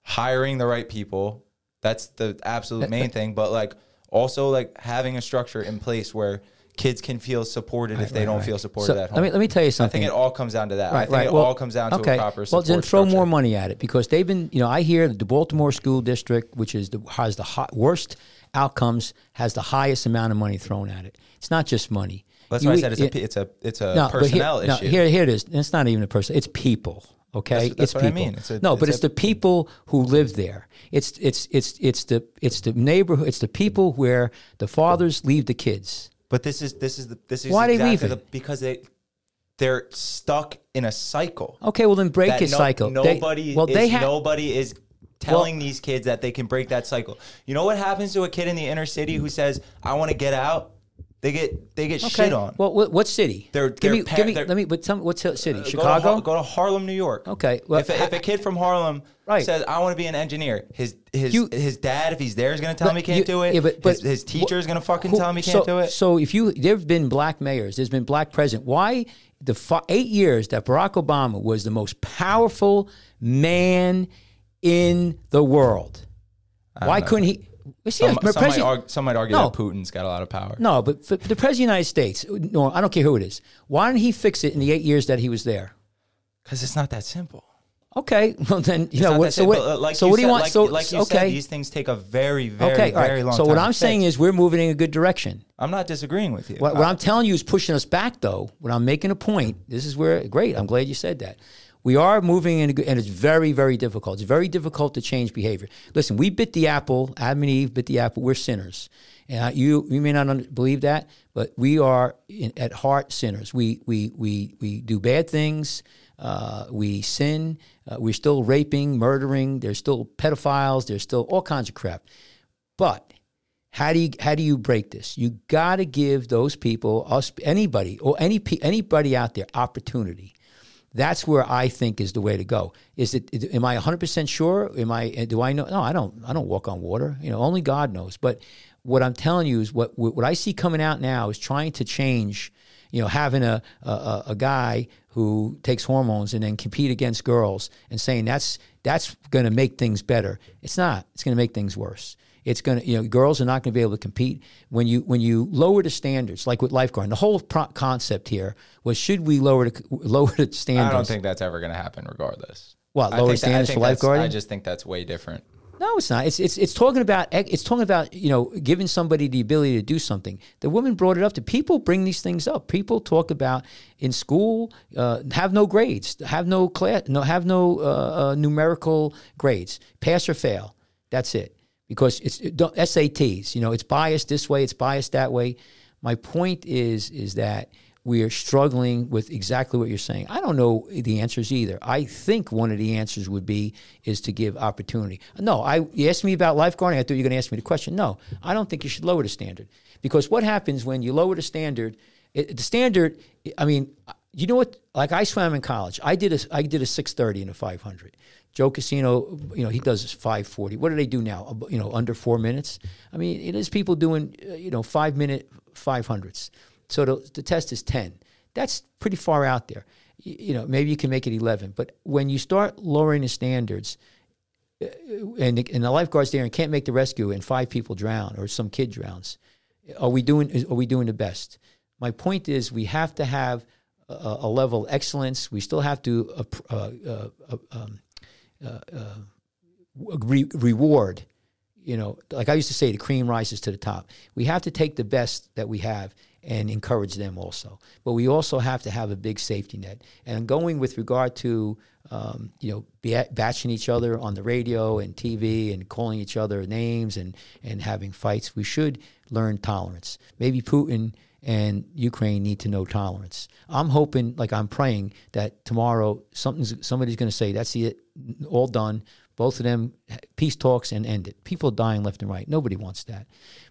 hiring the right people. That's the absolute main thing. But like also like having a structure in place where kids can feel supported if they right, don't right. feel supported So at home. let me let me tell you something. I think it all comes down to that. I Right, think right. it Well, all comes down to okay. a proper Well, then throw structure. more money at it because they've been, you know, I hear that the Baltimore School District, which is the has the hot, worst outcomes, has the highest amount of money thrown at it. It's not just money. That's You- why I said it's it- a it's a it's a no, but here, personnel no, issue. here, here it is. It's not even a person. It's people. Okay, That's- that's it's what I mean. It's a- no, but it's it's a- the people who live there. It's it's it's it's the it's the neighborhood. It's the people where the fathers leave the kids. But this is this is the this is Why they exactly leaving? the, because they they're stuck in a cycle. Okay, well then break his no- cycle. They- Nobody well, is they have. nobody is telling these kids that they can break that cycle. You know what happens to a kid in the inner city who says, "I want to get out"? They get they get Okay. shit on. Well, what, what city? They're- give they're me, par- give me. Let me. But tell me, what city? Uh, go to Chicago. Go to, Harlem, New York. Okay, well, if, a, if a kid from Harlem Right. says, "I want to be an engineer," his his You- his dad, if he's there, is going to tell him he can't you- do it. yeah, but- but his, his teacher is going to fucking Who- tell him he can't do it. So if you, there have been black mayors, there's been black president. Why the fi- eight years that Barack Obama was the most powerful man in the world? Why uh, couldn't he? Yeah, some, but some, might argue, some might argue No. that Putin's got a lot of power. no, but for the president of the United States, no, I don't care who it is. Why didn't he fix it in the eight years that he was there? Because it's not that simple. Okay, well then you It's know what? So what? Like so what do you want? Like, so like you okay, said, these things take a very, very, okay, all very right. long So what I'm saying is we're moving in a good direction. I'm not disagreeing with you. What, what I'm telling you is pushing us back, though. What I'm making a point. This is where great. I'm glad you said that. We are moving in, and it's very, very difficult. It's very difficult to change behavior. Listen, we bit the apple. Adam and Eve bit the apple. We're sinners, and you you may not believe that, but we are in, at heart sinners. We we we we do bad things. Uh, we sin. Uh, we're still raping, murdering. There's still pedophiles. There's still all kinds of crap. But how do you how do you break this? You got to give those people, us, anybody, or any anybody out there, opportunity. That's where I think is the way to go. Is it? Am I 100 percent sure? Am I? Do I know? No, I don't. I don't walk on water. You know, only God knows. But what I'm telling you is what what I see coming out now is trying to change. You know, having a, a- a guy who takes hormones and then compete against girls and saying that's that's going to make things better. It's not. It's going to make things worse. It's going to, you know, girls are not going to be able to compete when you when you lower the standards, like with lifeguard. The whole pro- concept here was should we lower the (laughs) lower the standards? I don't think that's ever going to happen, regardless. What, lower that- standards think for lifeguarding? I just think that's way different. No, it's not. It's it's it's talking about it's talking about you know giving somebody the ability to do something. The woman brought it up. To people bring these things up. People talk about in school uh, have no grades, have no class, no have no uh, uh, numerical grades, pass or fail. That's it. Because it's it SATs. You know, it's biased this way, it's biased that way. My point is is that we are struggling with exactly what you're saying. I don't know the answers either. I think one of the answers would be is to give opportunity. No, I you asked me about lifeguarding. I thought you were going to ask me the question. No, I don't think you should lower the standard because what happens when you lower the standard? It, the standard. I mean, you know what? Like I swam in college. I did a I did a six thirty and a five hundred. Joe Casino, you know, he does five forty. What do they do now? You know, under four minutes. I mean, it is people doing uh, you know five minute five hundreds. So the, the test is 10. That's pretty far out there. Y- You know, maybe you can make it 11. But when you start lowering the standards, uh, and, the- and the lifeguard's there and can't make the rescue, and five people drown or some kid drowns, are we doing? Are we doing the best? My point is, we have to have a, a level of excellence. We still have to uh, uh, uh, uh, um, uh, uh, re- reward you know, like I used to say, the cream rises to the top. We have to take the best that we have and encourage them also. But we also have to have a big safety net. And going with regard to, um, you know, ba- batching each other on the radio and TV and calling each other names and, and having fights, we should learn tolerance. Maybe Putin and Ukraine need to know tolerance. I'm hoping, like I'm praying, that tomorrow something's somebody's going to say, "That's it, all done." Both of them peace talks and end it. People dying left and right. Nobody wants that.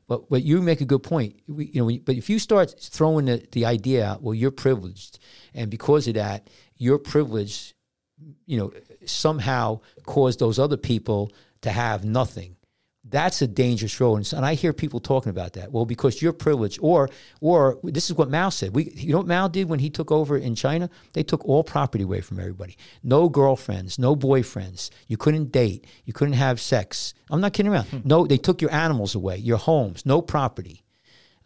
But but you make a good point. We, you know, but if you start throwing the, the idea out, well, you're privileged, and because of that, your privilege, you know, somehow caused those other people to have nothing. That's a dangerous road, and, so- and I hear people talking about that. Well, because you're privileged, or or this is what Mao said. We, you know what Mao did when he took over in China? They took all property away from everybody. No girlfriends, no boyfriends. You couldn't date. You couldn't have sex. I'm not kidding around. Hmm. No, they took your animals away, your homes, no property.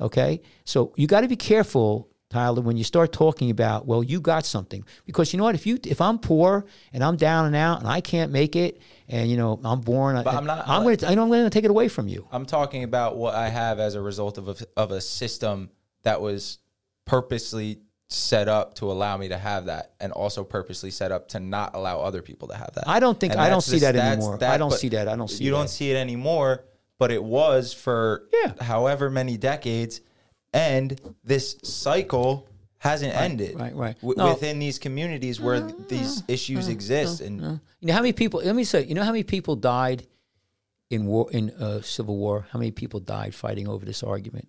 Okay, so you got to be careful, Tyler, when you start talking about, well, you got something, because you know what? If you if I'm poor and I'm down and out and I can't make it, and you know I'm born, But I'm not- I'm uh, going to. I know I'm going to take it away from you. I'm talking about what I have as a result of a, of a system that was purposely set up to allow me to have that, and also purposely set up to not allow other people to have that. I don't think- I don't that's see that anymore. I don't see that. I don't see You that. don't see it anymore, but it was for Yeah. however many decades, and this cycle hasn't ended. right, right. w- No. within these communities where th- these issues exist, and You know how many people? Let me say. You know how many people died in war in uh, civil war? How many people died fighting over this argument?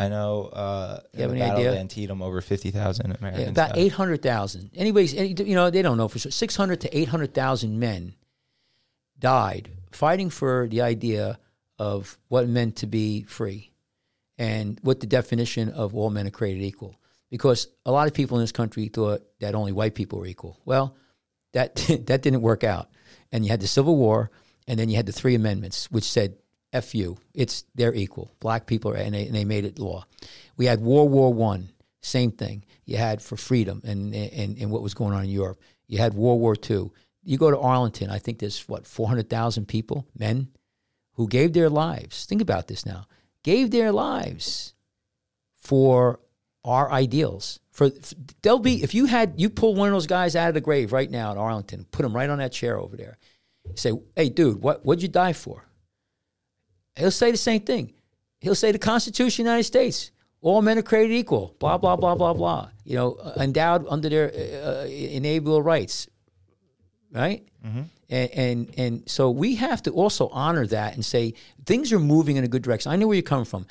I know uh, You have the any Battle idea? of Antietam, over fifty thousand Americans. Yeah, about eight hundred thousand. Anyways, any- you know they don't know for sure. Six hundred to eight hundred thousand men died fighting for the idea of what it meant to be free and what the definition of all men are created equal. Because a lot of people in this country thought that only white people were equal. Well, that (laughs) that didn't work out. And you had the Civil War, and then you had the three amendments, which said "f you," it's they're equal. Black people, are, and they, and they made it law. We had World War One, same thing. You had for freedom and, and and what was going on in Europe. You had World War Two. You go to Arlington, I think there's what four hundred thousand people, men, who gave their lives. Think about this now. Gave their lives for our ideals, For they'll be if you had you pull one of those guys out of the grave right now in Arlington, put him right on that chair over there, say, "Hey, dude, what what'd you die for?" He'll say the same thing. He'll say the Constitution of the United States. All men are created equal. Blah blah blah blah blah. You know, uh, endowed under their uh, inalienable rights. Right. And, and and so we have to also honor that and say things are moving in a good direction. I know where you're coming from.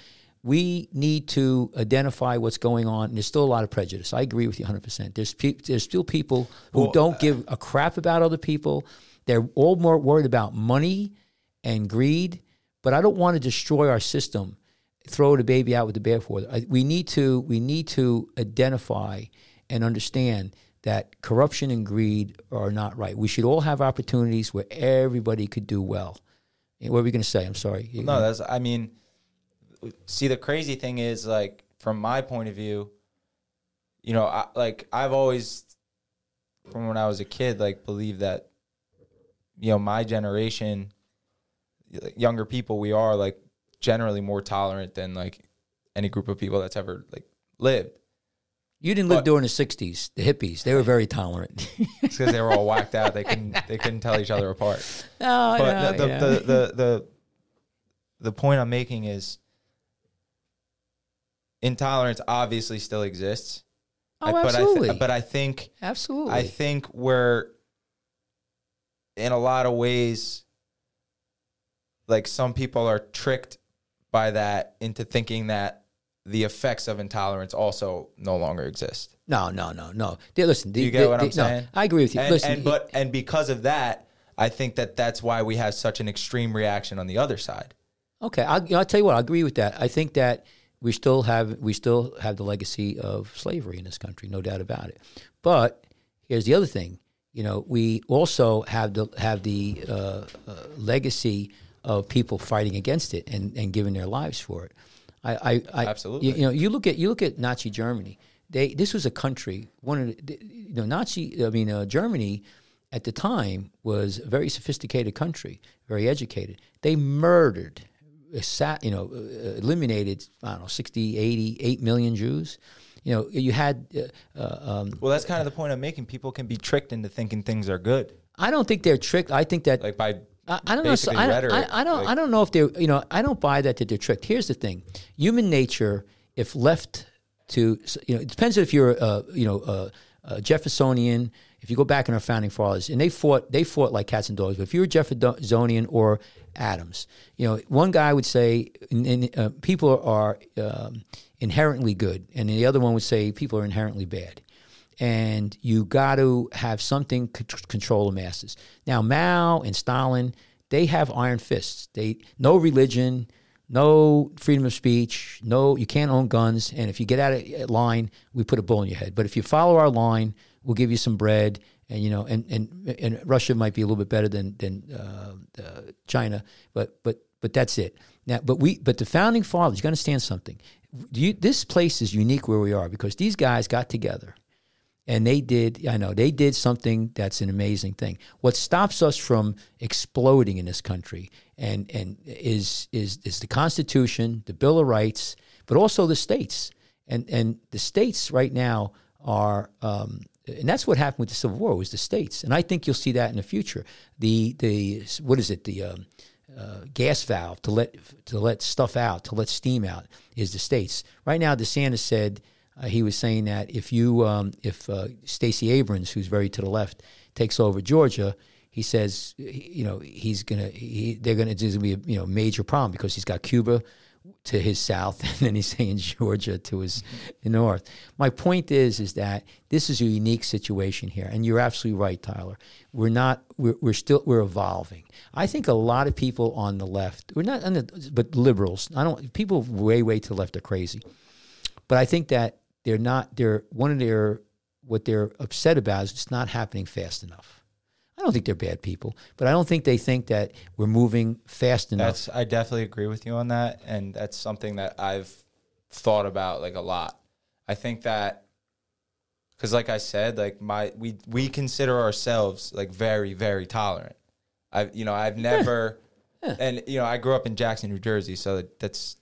We need to identify what's going on. And there's still a lot of prejudice. I agree with you 100. percent There's pe- there's still people who don't give a crap about other people. They're all more worried about money and greed. But I don't want to destroy our system. Throw the baby out with the bathwater. We need to we need to identify and understand that corruption and greed are not right. We should all have opportunities where everybody could do well. What were we going to say? I'm sorry. No, that's. I mean, see, the crazy thing is, like, from my point of view, you know, I, like I've always, from when I was a kid, like believed that, you know, my generation, younger people, we are like generally more tolerant than like any group of people that's ever like lived. you didn't live but- during the '60s. The hippies, they were very tolerant. (laughs) It's because they were all whacked out. They couldn't. They couldn't tell each other apart. (laughs) Oh, no, but no, the, the, the, the the the point I'm making is intolerance obviously still exists. oh, I- but absolutely, I th- but I think absolutely. I think we're in a lot of ways like some people are tricked by that into thinking that the effects of intolerance also no longer exist. no, no, no, no. They, listen, Do you get what I'm no, saying? I agree with you. And, listen, and but and because of that, I think that that's why we have such an extreme reaction on the other side. Okay, I'll, you know, I'll tell you what. I agree with that. I think that we still have we still have the legacy of slavery in this country, no doubt about it. But here's the other thing. You know, we also have the have the uh, uh, legacy of people fighting against it and, and giving their lives for it. I, I, I Absolutely. You, you know, you look at you look at Nazi Germany. They this was a country. One of the, you know Nazi. I mean, uh, Germany at the time was a very sophisticated country, very educated. They murdered, you know, uh, eliminated, I don't know, 60, 80, 8 million Jews. You know, you had, uh, uh, um, Well, that's kind of the point I'm making. People can be tricked into thinking things are good, I don't think they're tricked. I think that like by I, I don't know. So I, rhetoric. I, I don't. like- I don't know if they're. You know, I don't buy that that they're tricked. Here's the thing: human nature, if left to, you know, it depends if you're, uh, you know, uh, uh, Jeffersonian. If you go back in our founding fathers, and they fought, they fought like cats and dogs. But if you were Jeffersonian or Adams, you know, one guy would say, uh, people are um, inherently good, and the other one would say people are inherently bad and you got to have something c- control the masses. Now, Mao and Stalin, they have iron fists. They no religion, no freedom of speech, no you can't own guns, and if you get out of line, we put a bullet in your head. But if you follow our line, we'll give you some bread, and you know, and and and Russia might be a little bit better than than uh, uh, China, but but but that's it. Now, but we but the founding fathers, you got to understand something. You, this place is unique where we are because these guys got together and they did i know they did something that's an amazing thing what stops us from exploding in this country and and is is is the constitution the bill of rights but also the states and and the states right now are um, and that's what happened with the civil war was the states. And i think you'll see that in the future. The the what is it? The um, uh, gas valve to let to let stuff out, to let steam out, is the states. Right now, DeSantis said uh, he was saying that if you um, if uh, Stacey Abrams, who's very to the left, takes over Georgia, he says you know he's gonna he, they're gonna there's gonna be a you know major problem because he's got Cuba to his south (laughs) and then he's saying Georgia to his north. My point is is that this is a unique situation here, and you're absolutely right, Tyler. We're not we're, we're still we're evolving. I think a lot of people on the left, we're not the, but liberals. I don't people way way to the left are crazy, but I think that they're not. They're one of their what they're upset about is it's not happening fast enough. I don't think they're bad people, but I don't think they think that we're moving fast enough. That's I definitely agree with you on that, and that's something that I've thought about like a lot. I think that because, like I said, like my we we consider ourselves like very very tolerant. I've you know I've never, and you know I grew up in Jackson, New Jersey, so that's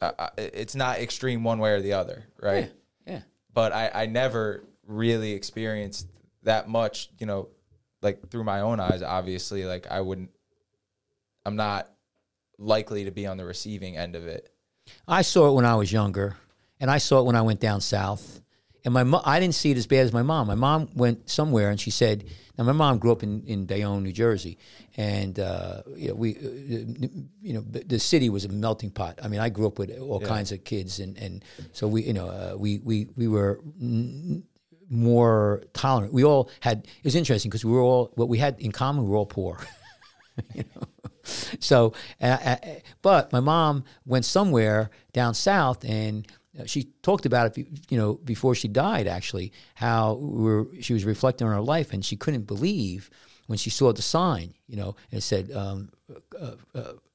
uh, it's not extreme one way or the other, right? yeah. but I, I never really experienced that much, you know, like through my own eyes, obviously, like I wouldn't, I'm not likely to be on the receiving end of it. I saw it when I was younger, and I saw it when I went down south. And my mo- I didn't see it as bad as my mom. My mom went somewhere, and she said, "Now my mom grew up in, in Bayonne, New Jersey, and uh, you know, we, uh, you know, the city was a melting pot. I mean, I grew up with all kinds of kids, and, and so we, you know, uh, we we we were n- more tolerant. We all had. It was interesting because we were all what we had in common. We were all poor. (laughs) you know. So, uh, uh, but my mom went somewhere down south, and uh, she talked about it. You know, before she died, actually, how we were, she was reflecting on her life, and she couldn't believe when she saw the sign. You know, and it said. Um, uh,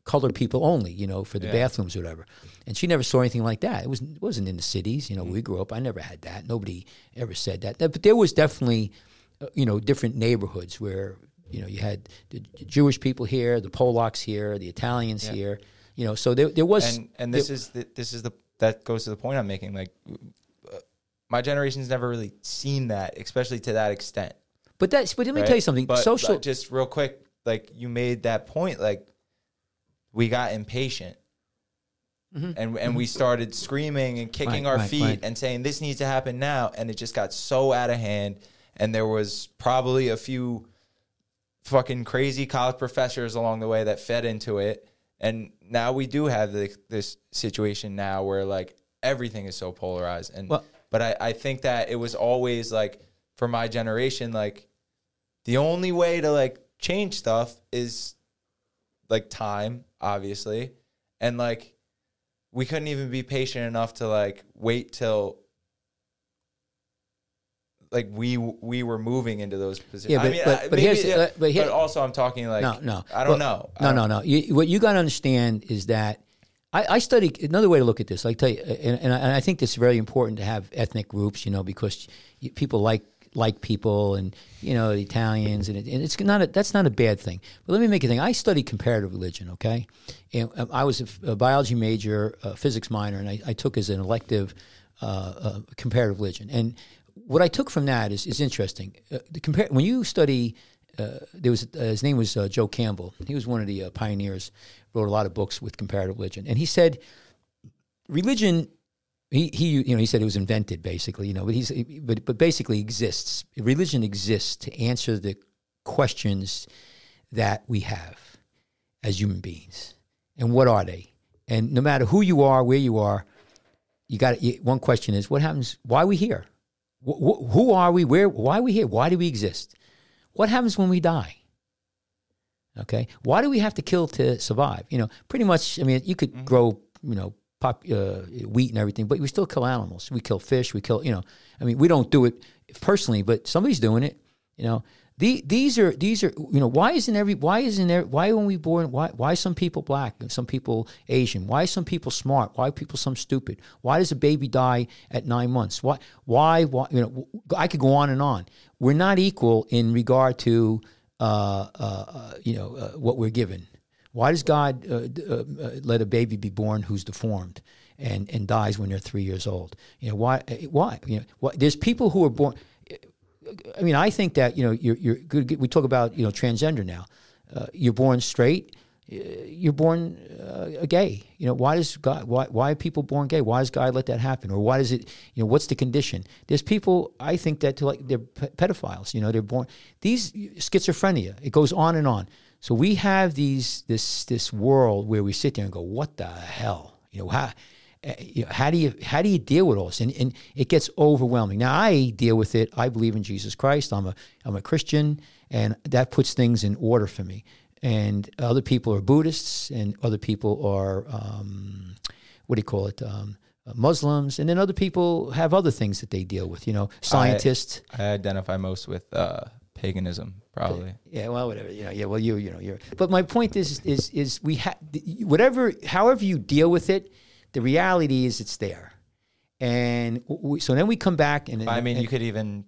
colored people only, you know, for the bathrooms or whatever. And she never saw anything like that. It was it wasn't in the cities, you know. We grew up. I never had that. Nobody ever said that. But there was definitely, uh, you know, different neighborhoods where you know you had the Jewish people here, the Polacks here, the Italians here. You know, so there there was and and this is the, this is the that goes to the point I'm making. Like, uh, my generation's never really seen that, especially to that extent. But that's but let me right? tell you something. But, Social but just real quick, like you made that point, like we got impatient. And and we started screaming and kicking Mm-hmm. Right, our right, feet right. and saying this needs to happen now, and it just got so out of hand. And there was probably a few fucking crazy college professors along the way that fed into it. And now we do have the, this situation now where like everything is so polarized. And Well- but I, I think that it was always like for my generation, like the only way to like change stuff is like time, obviously. And like we couldn't even be patient enough to like wait till like we we were moving into those positions. Yeah, I but- mean, but- I- but here's- maybe- uh, but here- also I'm talking like no, no. I don't Well, know. No, don't- no, no. You, what you got to understand is that I, I study another way to look at this. I tell you, and, and, I, and I think it's very important to have ethnic groups, you know, because you, people like like people, and you know, the Italians, and, it, and it's not a, that's not a bad thing. But let me make a thing. I studied comparative religion, okay, and um, I was a biology major, a physics minor, and I, I took as an elective uh, uh, comparative religion. And what I took from that is is interesting. Uh, the compare when you study uh, there was uh, his name was uh, Joe Campbell. He was one of the pioneers. Wrote a lot of books with comparative religion, and he said religion. He, he you know he said it was invented basically you know but he's but but basically exists. Religion exists to answer the questions that we have as human beings. And what are they? And no matter who you are where you are you got one question is what happens why are we here? Wh- wh- who are we? Where why are we here? Why do we exist? What happens when we die? Okay? Why do we have to kill to survive? You know pretty much i mean you could mm-hmm. grow you know pop, uh, wheat and everything but we still kill animals. We kill fish we kill you know i mean we don't do it personally but somebody's doing it you know. The, these are these are you know why isn't every why isn't there why when we born why why some people black and some people Asian? Why some people smart? Why people some stupid? Why does a baby die at nine months? Why why why you know I could go on and on. We're not equal in regard to uh, uh, uh, you know uh, what we're given why does God uh, uh, uh, let a baby be born who's deformed and and dies when they're three years old you know why why you know why, there's people who are born I mean, I think that you know you're you're good. We talk about you know transgender now. Uh, you're born straight. uh, You're born uh, gay. You know why does God? Why why are people born gay? Why does God let that happen? Or why does it? You know what's the condition? There's people I think that to like they're pe- pedophiles. You know they're born these schizophrenia. It goes on and on. So we have these this this world where we sit there and go, what the hell? You know how uh, you know, how do you how do you deal with all this? And, and it gets overwhelming. Now I deal with it. I believe in Jesus Christ. I'm a I'm a Christian, and that puts things in order for me. And other people are Buddhists, and other people are um, what do you call it? Um, Muslims, and then other people have other things that they deal with. You know, scientists. I identify most with uh, paganism, probably. Yeah, well, whatever. You know, yeah, well, you, you know, you're. But my point is, is, is we have whatever, however you deal with it. The reality is, it's there, and we, so then we come back and I mean, and- you could even,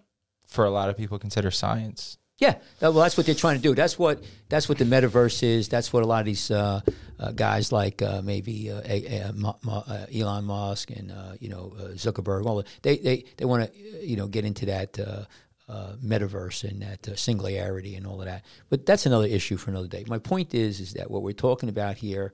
for a lot of people, consider science Yeah, well, that's what they're trying to do. That's what that's what the metaverse is. That's what a lot of these uh, uh, guys like uh, maybe uh, a, a, Ma- Ma- uh, Elon Musk and uh, you know uh, Zuckerberg, all the, they they they want to you know get into that. Uh, metaverse and that uh, singularity and all of that, but that's another issue for another day. My point is, is that what we're talking about here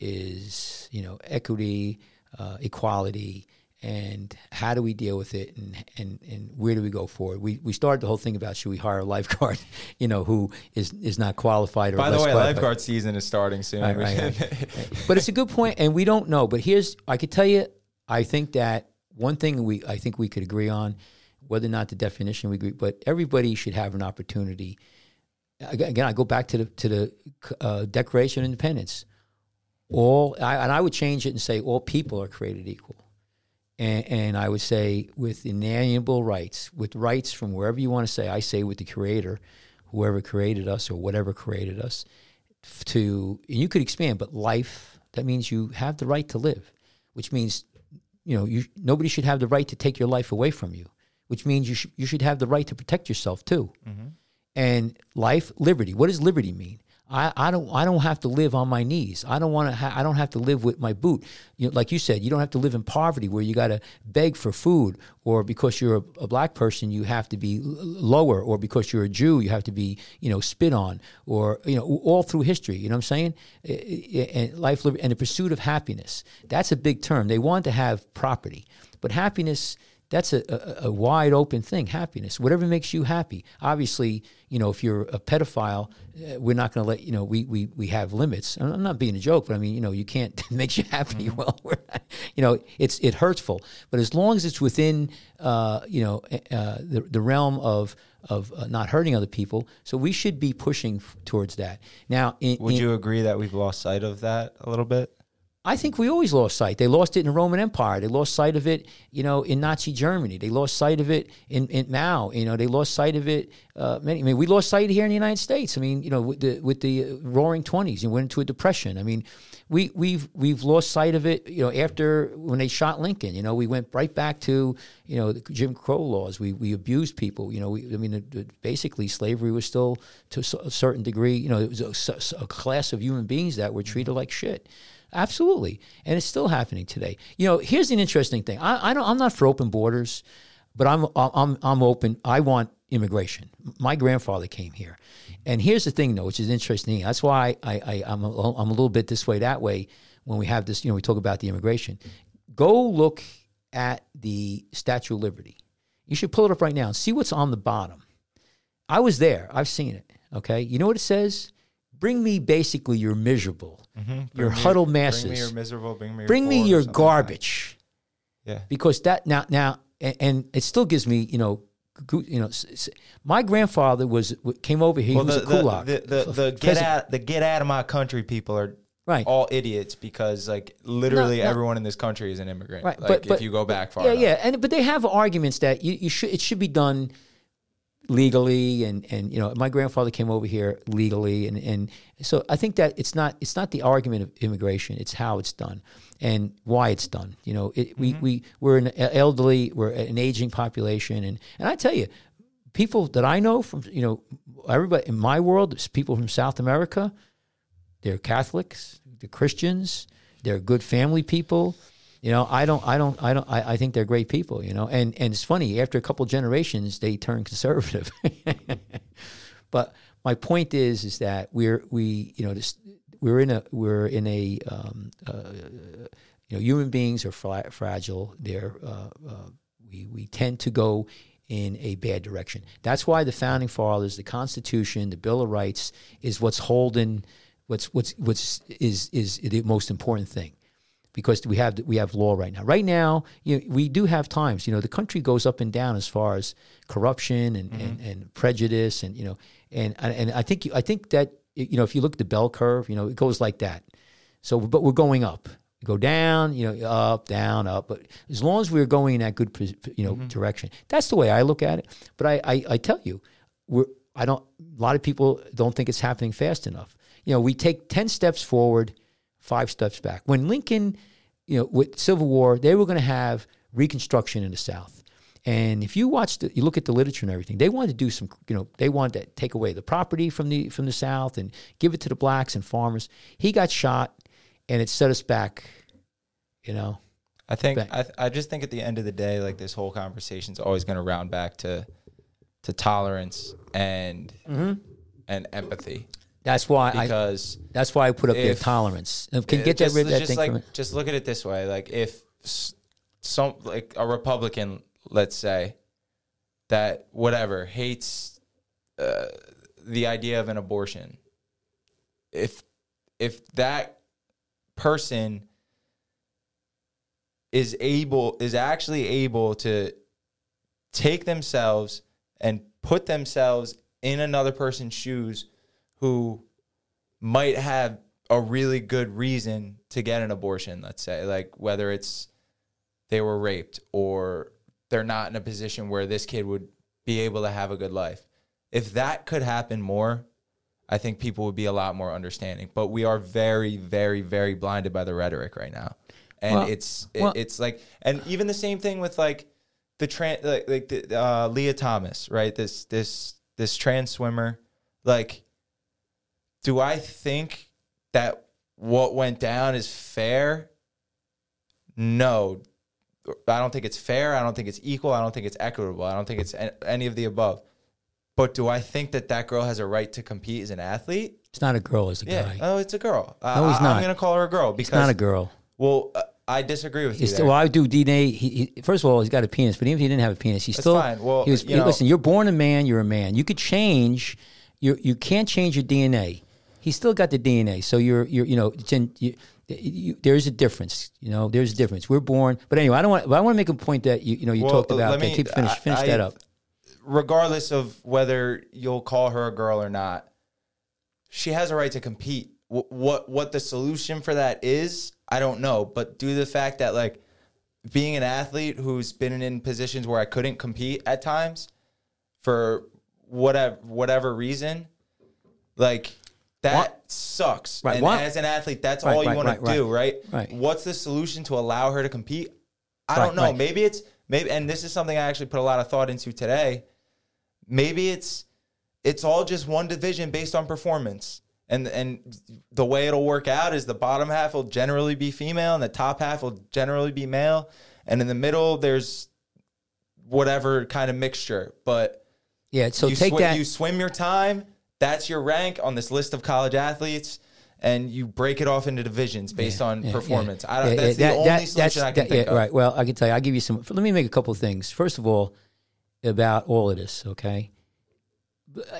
is you know equity, uh, equality, and how do we deal with it, and, and, and where do we go forward? We we started the whole thing about should we hire a lifeguard, (laughs) you know, who is is not qualified or By the way, qualified. lifeguard season is starting soon. Right, right, right. (laughs) but it's a good point, and we don't know. But here's I could tell you, I think that one thing we I think we could agree on, whether or not the definition we agree, but everybody should have an opportunity. Again, I go back to the to the uh, Declaration of Independence. All I, and I would change it and say all people are created equal. And, and I would say with inalienable rights, with rights from wherever you want to say. I say with the Creator, whoever created us or whatever created us, to and you could expand, but life that means you have the right to live, which means you know you nobody should have the right to take your life away from you, which means you should you should have the right to protect yourself too. Mm-hmm. And life, liberty. What does liberty mean? I, I don't I don't have to live on my knees. I don't want to. Ha- I don't have to live with my boot. You know, like you said, you don't have to live in poverty where you got to beg for food, or because you're a, a black person you have to be l- lower, or because you're a Jew you have to be you know spit on, or you know all through history. You know what I'm saying? And life and the pursuit of happiness. That's a big term. They want to have property, but happiness that's a, a, a wide open thing happiness. Whatever makes you happy. Obviously you know if you're a pedophile uh, we're not going to let you know we, we we have limits. I'm I'm not being a joke but i mean you know you can't (laughs) make you happy. Well we're not, you know it's it hurtful but as long as it's within uh, you know uh, the, the realm of of uh, not hurting other people so we should be pushing f- towards that. Now in, Would in- you agree that we've lost sight of that a little bit? I think we always lost sight. They lost it in the Roman Empire. They lost sight of it, you know, in Nazi Germany. They lost sight of it in, in Mao. You know, they lost sight of it. Uh, many. I mean, we lost sight here in the United States. I mean, you know, with the with the Roaring Twenties, you went into a depression. I mean, we we've we've lost sight of it. You know, after when they shot Lincoln, you know, we went right back to you know the Jim Crow laws. We we abused people. You know, we, I mean, it- it- basically slavery was still to a certain degree. You know, it was a class of human beings that were treated like shit. Absolutely, and it's still happening today. You know, here's an interesting thing. I, I don't. I'm not for open borders, but I'm I'm I'm open. I want immigration. My grandfather came here, and here's the thing, though, which is interesting. That's why I, I I'm a, I'm a little bit this way that way when we have this. You know, we talk about the immigration. Go look at the Statue of Liberty. You should pull it up right now and see what's on the bottom. I was there. I've seen it. Okay, you know what it says? Bring me basically your miserable, mm-hmm. your huddled masses. Bring me your miserable. Bring me your. Bring me your something like garbage Yeah. because that now now and, and it still gives me you know you know my grandfather was came over here Well, he was the, a the, kulak the, the, the get Peasant. out the get out of my country people are Right. all idiots because like literally No, no. everyone in this country is an immigrant. Right, Like but- but- if you go back far yeah enough. yeah and but they have arguments that you, you should it should be done legally and and you know my grandfather came over here legally and and so I think that it's not it's not the argument of immigration it's how it's done and why it's done you know it, we mm-hmm. we we're an elderly we're an aging population and and I tell you people that I know from you know everybody in my world it's people from South America they're Catholics, they're Christians, they're good family people. You know, I don't, I don't, I don't, I, I think they're great people. You know, and and it's funny after a couple generations they turn (laughs) conservative. but my point is, is that we're we, you know, this, we're in a we're in a um, uh, you know human beings are fra- fragile. They're uh, uh, we we tend to go in a bad direction. That's why the founding fathers, the Constitution, the Bill of Rights is what's holding what's what's what's is is the most important thing because we have we have law right now. Right now, you know, we do have times. You know, the country goes up and down as far as corruption and, mm-hmm. and, and prejudice, and you know, and and I think I think that you know if you look at the bell curve, you know, it goes like that. So, but we're going up. We go down, you know, up, down, up. But as long as we're going in that good, you know, mm-hmm. direction, that's the way I look at it. But I, I, I tell you, we're I don't. A lot of people don't think it's happening fast enough. You know, we take ten steps forward, five steps back. When Lincoln, you know, with Civil War, they were going to have Reconstruction in the South, And if you watch, the, you look at the literature and everything, they wanted to do some, you know, they wanted to take away the property from the from the South and give it to the blacks and farmers. He got shot, and it set us back. You know, I think I, th- I just think at the end of the day, like this whole conversation is always going to round back to to tolerance and mm-hmm. and empathy that's why I because that's why I put up the if- tolerance. Can get just, that rid of that thing like just look at it this way like if some like a republican let's say that whatever hates uh, the idea of an abortion if if that person is able is actually able to take themselves and put themselves in another person's shoes who might have a really good reason to get an abortion, let's say, like whether it's they were raped or they're not in a position where this kid would be able to have a good life. If that could happen more, I think people would be a lot more understanding. But we are very, very, very blinded by the rhetoric right now, and Well, it's it, well- it's like, and even the same thing with like the trans, like, like the, uh, Lia Thomas, right? This this this trans swimmer, like, do I think that what went down is fair? No, I don't think it's fair. I don't think it's equal. I don't think it's equitable. I don't think it's any of the above. But do I think that that girl has a right to compete as an athlete? It's not a girl, it's a Yeah. guy. Oh, it's a girl. Uh, No, he's not. I'm going to call her a girl because it's not a girl. Well, uh, I disagree with you. There. still, well, I do DNA. He, he, first of all, he's got a penis, but even if he didn't have a penis, he's That's still. fine. Well, he was, you know- listen, you're born a man. You're a man. You could change. You you can't change your DNA. He's still got the DNA. So you're you're you know in, you, you, there's a difference. You know there's a difference. We're born. But anyway, I don't want. But I want to make a point that you you know you Well, talked about. me- keep finish finish I- that up. regardless of whether you'll call her a girl or not, she has a right to compete. Wh- What what the solution for that is, I don't know. But due to the fact that like being an athlete who's been in positions where I couldn't compete at times for whatever whatever reason, like that What? sucks. Right, And what? as an athlete, that's Right, all you right, want to do, right? Right. What's the solution to allow her to compete? I don't know. Maybe it's maybe, and this is something I actually put a lot of thought into today. Maybe it's it's all just one division based on performance, and and the way it'll work out is the bottom half will generally be female, and the top half will generally be male, and in the middle there's whatever kind of mixture. But Yeah. So you take swi- that. you swim your time. That's your rank on this list of college athletes. And you break it off into divisions based on Yeah, performance. yeah. I don't, Yeah, that's yeah, the that- only that- solution I can that- think yeah, of. Right. Well, I can tell you. I'll give you some. Let me make a couple of things. First of all, about all of this. Okay,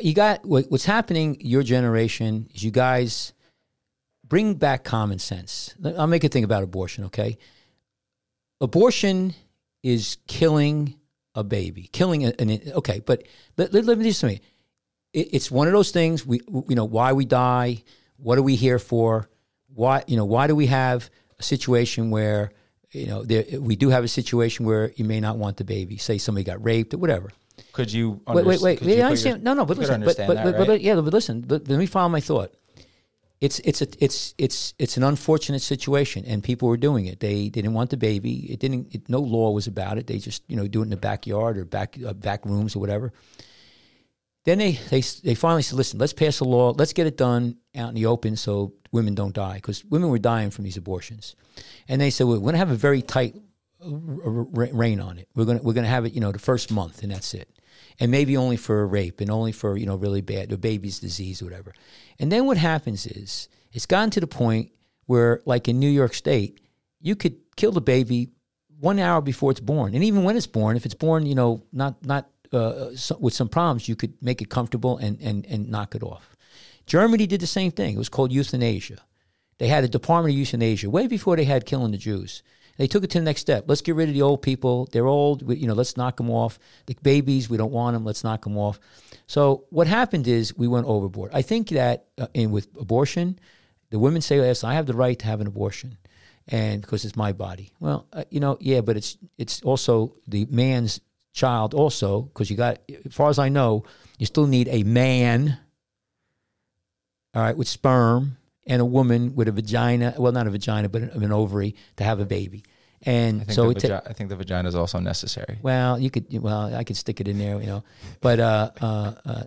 you got what, what's happening. Your generation is you guys bring back common sense. I'll make a thing about abortion. Okay, abortion is killing a baby, killing an. an okay, but let, let, let me just say, it, it's one of those things. We, you know, why we die. What are we here for? Why, you know, why do we have a situation where, you know, there, we do have a situation where you may not want the baby. Say somebody got raped or whatever. Could you? Wait, wait, wait. could Yeah, you I put understand. your- no, no, but listen. But, but, that, but, right? but yeah, but listen. But let me follow my thought. It's it's a it's it's it's an unfortunate situation, and people were doing it. They, they didn't want the baby. It didn't. It, no law was about it. They just you know do it in the backyard or back uh, back rooms or whatever. Then they, they they finally said, "Listen, let's pass a law. Let's get it done out in the open so women don't die because women were dying from these abortions." And they said, "We're going to have a very tight uh, rein on it. We're going to we're going to have it, you know, the first month, and that's it, and maybe only for a rape and only for you know really bad the baby's disease or whatever." And then what happens is it's gotten to the point where, like in New York State, you could kill the baby one hour before it's born, and even when it's born, if it's born, you know, not not uh, so, with some problems, you could make it comfortable and and and knock it off. Germany did the same thing. It was called euthanasia. They had a department of euthanasia way before they had killing the Jews. They took it to the next step. Let's get rid of the old people. They're old. We, you know, let's knock them off. The babies, we don't want them. Let's knock them off. So what happened is we went overboard. I think that uh, in with abortion, the women say, "Yes, I have the right to have an abortion." and because it's my body. Well, uh, you know, yeah, but it's it's also the man's child also because you got as far as I know, you still need a man all right, with sperm and a woman with a vagina, well not a vagina but an, an ovary to have a baby. and I so it ta- I think the vagina is also necessary. well, you could well I could stick it in there, you know, but uh, uh, uh,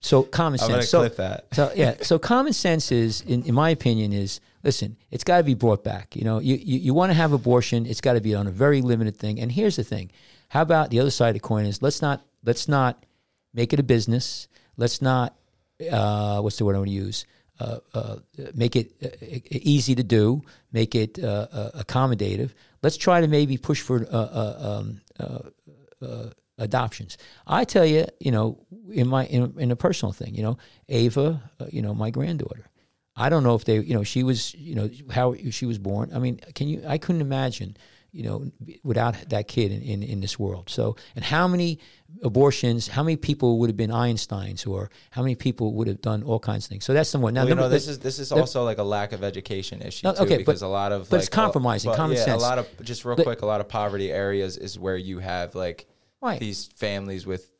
so common sense. So, so yeah, so common sense is, in, in my opinion, is listen. It's got to be brought back. You know, you you, you want to have abortion. It's got to be on a very limited thing. And here's the thing: how about the other side of the coin is let's not let's not make it a business. Let's not uh, what's the word I want to use? Uh, uh, make it uh, easy to do. Make it uh, uh, accommodative. Let's try to maybe push for um, adoptions. I tell you, you know, in my in, in a personal thing, you know, Ava, you know, my granddaughter. I don't know if they, you know, she was, you know, how she was born. I mean, can you? I couldn't imagine, you know, without that kid in, in, in this world. So, and how many abortions? How many people would have been Einstein's, or how many people would have done all kinds of things? So that's number one. Now, Well, you number- know, this is this is also like a lack of education issue No, too, okay, but- because a lot of but like, it's compromising, but common yeah, sense. A lot of just real But- quick, a lot of poverty areas is where you have like Right. these families with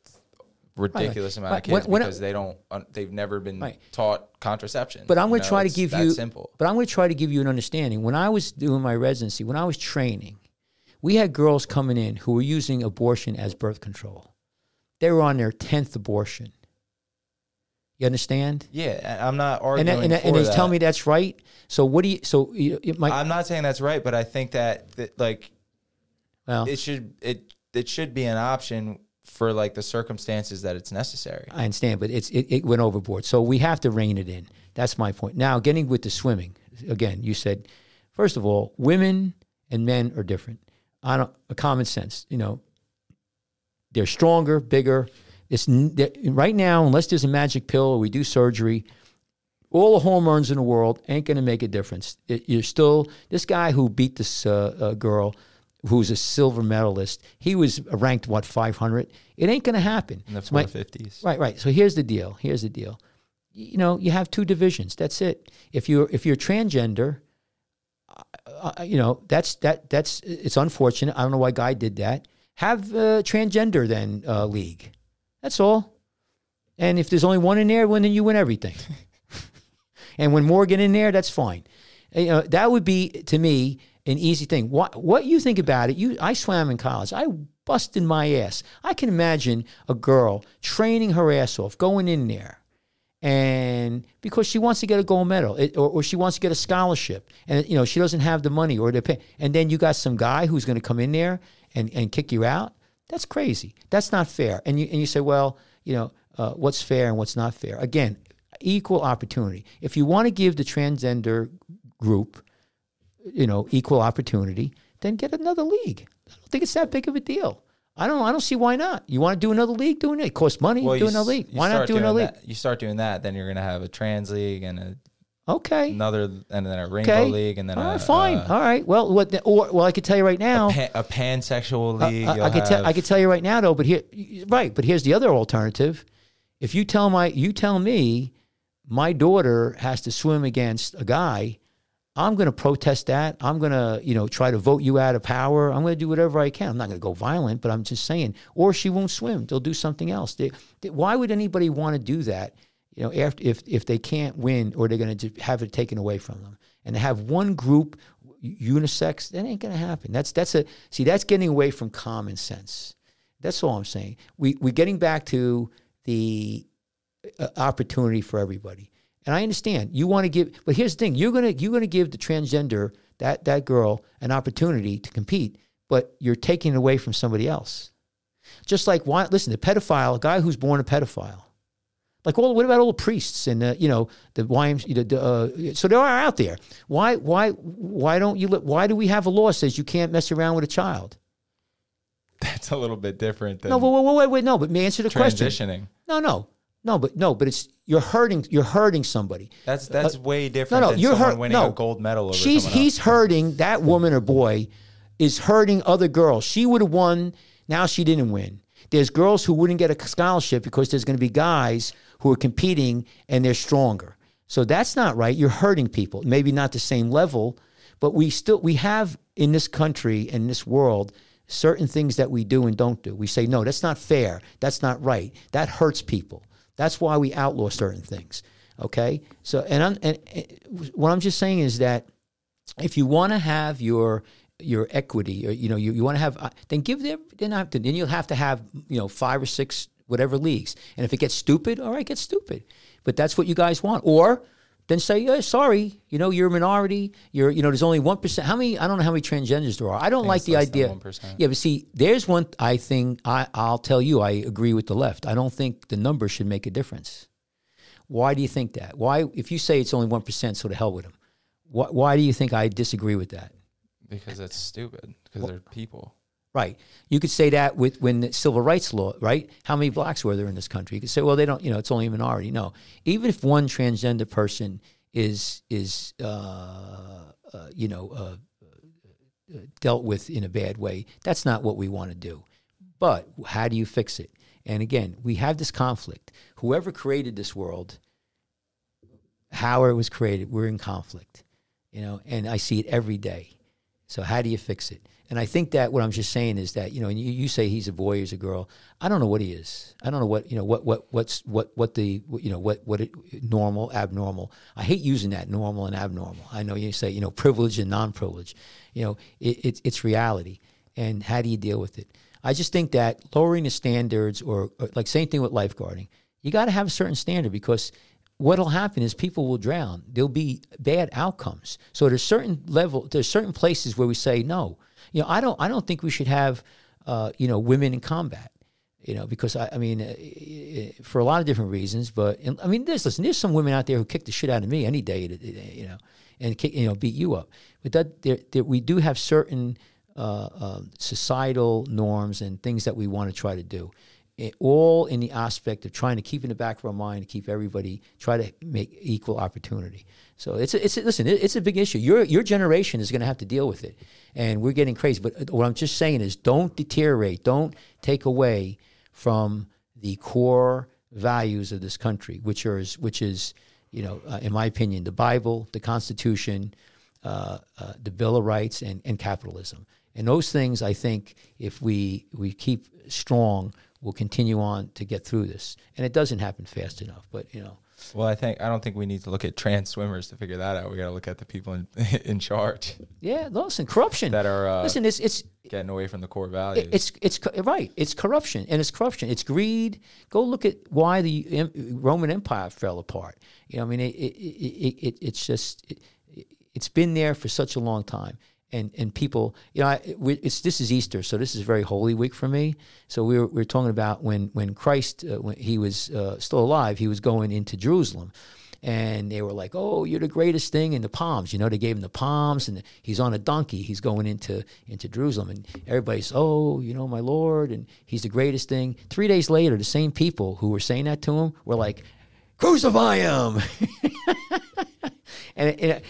ridiculous amount Right. of When- kids when I- because they don't they've never been Right. taught contraception. But I'm going to know, try to give you. simple. But I'm going to try to give you an understanding. When I was doing my residency, when I was training, we had girls coming in who were using abortion as birth control. They were on their tenth abortion. You understand? Yeah, I'm not arguing and, that, for and they that. tell me that's right. So what do you? So it might. I'm not saying that's right, but I think that, that like well, it should it it should be an option for like the circumstances that it's necessary. I understand, but it's it, it went overboard. So we have to rein it in. That's my point. Now, getting with the swimming again, you said first of all, women and men are different. I don't a common sense. You know, they're stronger, bigger. It's right now, unless there's a magic pill or we do surgery, all the hormones in the world ain't going to make a difference. It, you're still this guy who beat this uh, uh, girl, who's a silver medalist. He was ranked what 500. It ain't going to happen. In the So my- 450s. Right, right. So here's the deal. Here's the deal. You know, you have two divisions. That's it. If you're if you're transgender, uh, uh, you know that's that that's it's unfortunate. I don't know why Guy did that. Have a transgender then uh, league. That's all. And if there's only one in there, well, then you win everything. (laughs) and when more get in there, that's fine. You know, that would be to me an easy thing. What what you think about it? You, I swam in college. I busted my ass. I can imagine a girl training her ass off, going in there, and because she wants to get a gold medal, it, or, or she wants to get a scholarship, and you know she doesn't have the money or the pay, and then you got some guy who's going to come in there and, and kick you out. That's crazy. That's not fair. And you and you say, well, you know, uh, what's fair and what's not fair? Again, equal opportunity. If you want to give the transgender group, you know, equal opportunity, then get another league. I don't think it's that big of a deal. I don't. I don't see why not. You want to do another league? Do it. It costs money. do you another league. Why not do doing another league? that- You start doing that, then you're gonna have a trans league and a, Okay. another, and then a rainbow Okay. league, and then All a, right, fine. uh, All right. Well, what? The, or well, I could tell you right now. a, pan, a pansexual I- league. I, you'll I could tell. I could tell you right now, though. But here, right. But here's the other alternative. If you tell my, you tell me, my daughter has to swim against a guy, I'm going to protest that. I'm going to, you know, try to vote you out of power. I'm going to do whatever I can. I'm not going to go violent, but I'm just saying. Or she won't swim. They'll do something else. They, they- why would anybody want to do that? You know, after if if they can't win or they're going to have it taken away from them, and to have one group unisex, that ain't going to happen. That's that's a see. That's getting away from common sense. That's all I'm saying. We we're getting back to the uh, opportunity for everybody. And I understand you want to give, but here's the thing: you're gonna you're gonna give the transgender that that girl an opportunity to compete, but you're taking it away from somebody else. Just like why? Listen, the pedophile, a guy who's born a pedophile. Like all, what about all the priests and uh, you know the YMCA? Uh, so they are out there. Why why why don't you? let- Why do we have a law that says you can't mess around with a child? That's a little bit different than No, wait, wait, wait, wait, no. But answer the question. transitioning. No, no, no, but no, but it's you're hurting. You're hurting somebody. That's uh, that's way different no, than you're someone hurt. winning No, a gold medal over She's he's else. hurting that woman or boy is hurting other girls. She would have won. Now she didn't win. There's girls who wouldn't get a scholarship because there's going to be guys who are competing and they're stronger. So that's not right. You're hurting people. Maybe not the same level, but we still we have in this country and this world certain things that we do and don't do. We say no, that's not fair. That's not right. That hurts people. That's why we outlaw certain things. Okay? So and I'm and, what I'm just saying is that if you want to have your your equity, or you know, you, you want to have, uh, then give them. Then have to, then you'll have to have you know five or six whatever leagues. And if it gets stupid, all right, get stupid. But that's what you guys want, or then say, yeah, sorry, you know, you're a minority. You're, you know, there's only one percent. How many? I don't know how many transgenders there are. I don't like the idea. 1%. Yeah, but see, there's one. I think I, I'll tell you, I agree with the left. I don't think the number should make a difference. Why do you think that? Why, if you say it's only one percent, so to hell with them. Why, why do you think I disagree with that? because that's stupid. Because they're people. Right. You could say that with when the civil rights law, right? How many blacks were there in this country? You could say, well, they don't, you know, it's only a minority. No. Even if one transgender person is is uh, uh, you know uh, uh, dealt with in a bad way, that's not what we want to do. But how do you fix it? And again, we have this conflict. Whoever created this world, how it was created, we're in conflict. You know, and I see it every day. So how do you fix it? And I think that what I'm just saying is that you know, and you, you say he's a boy, he's a girl. I don't know what he is. I don't know what you know what what what's what what the you know what what it, normal abnormal. I hate using that normal and abnormal. I know you say you know privilege and non-privilege. You know it, it, it's reality, and how do you deal with it? I just think that lowering the standards, or, or like same thing with lifeguarding, you got to have a certain standard because what'll happen is people will drown. There'll be bad outcomes. So there's certain level, there's certain places where we say no. You know, I don't, I don't think we should have, uh, you know, women in combat. You know, because I, I mean, uh, for a lot of different reasons. But I mean, there's listen, there's some women out there who kick the shit out of me any day, you know, and kick, you know beat you up. But that there, there, we do have certain uh, uh, societal norms and things that we want to try to do it- all in the aspect of trying to keep in the back of our mind to keep everybody try to make equal opportunity. So it's a, it's a, listen, it- it's a big issue. Your your generation is going to have to deal with it, and we're getting crazy. But what I'm just saying is, don't deteriorate, don't take away from the core values of this country, which are which is you know, uh, in my opinion, the Bible, the Constitution, uh, uh, the Bill of Rights, and, and capitalism. And those things, I think, if we we keep strong, we'll continue on to get through this. And it doesn't happen fast enough, but you know, Well, I think I don't think we need to look at trans swimmers to figure that out. We got to look at the people in (laughs) in charge yeah. Listen, corruption. that are uh, listen, it's it's getting away from the core values. it's it's right. It's corruption, and it's corruption. It's greed. Go look at why the Roman Empire fell apart. You know, I mean, it, it, it, it it's just it, it's been there for such a long time, and and people, you know, I, it's this is Easter, so this is very holy week for me. So we were we were talking about when when Christ uh, when he was uh, still alive, he was going into Jerusalem. And they were like, "Oh, you're the greatest thing in the palms." You know, they gave him the palms, and he's on a donkey. He's going into into Jerusalem, and everybody's, "Oh, you know, my Lord," and he's the greatest thing. Three days later, the same people who were saying that to him were like, "Crucify him!" (laughs) and, and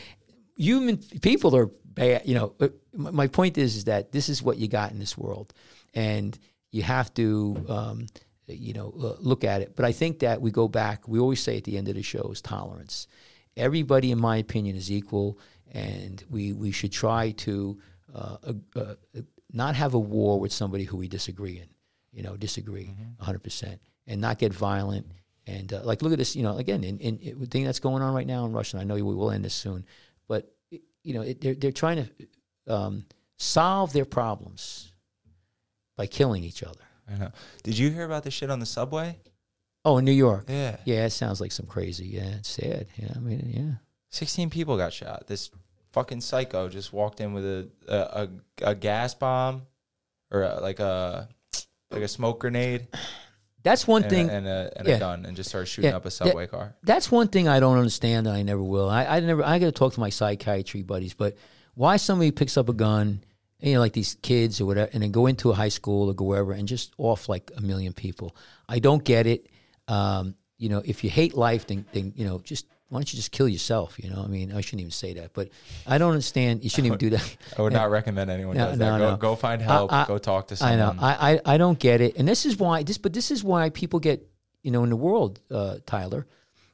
human people are bad. You know, my my point is, is that this is what you got in this world, and you have to, um, you know, uh, look at it. But I think that we go back. We always say at the end of the show is tolerance. Everybody, in my opinion, is equal, and we we should try to uh, uh, uh, not have a war with somebody who we disagree in. You know, disagree 100 percent, and not get violent. And uh, like, look at this. You know, again, in, in, in the thing that's going on right now in Russia. I know we will end this soon, but you know, it, they're they're trying to um, solve their problems by killing each other. I know. Did you hear about the shit on the subway? Oh, in New York. Yeah. Yeah, it sounds like some crazy. Yeah, it's sad. Yeah, I mean, yeah. 16 people got shot. This fucking psycho just walked in with a a, a, a gas bomb or a, like a like a smoke grenade That's one and, thing. a, and, a, and yeah. a gun and just start shooting Yeah, up a that- subway car. That's one thing I don't understand, and I never will. I, I never. I got to talk to my psychiatry buddies, but why somebody picks up a gun, you know, like these kids or whatever, and then go into a high school or go wherever and just off like a million people? I don't get it. Um, you know, if you hate life, then, then you know, just why don't you just kill yourself? You know, I mean, I shouldn't even say that, but I don't understand. You shouldn't even do that. (laughs) I would not recommend anyone No, does no, that. Go, no. go find help. I- I- go talk to someone. I know. I, I I don't get it, and this is why this. But this is why people get you know in the world, uh, Tyler.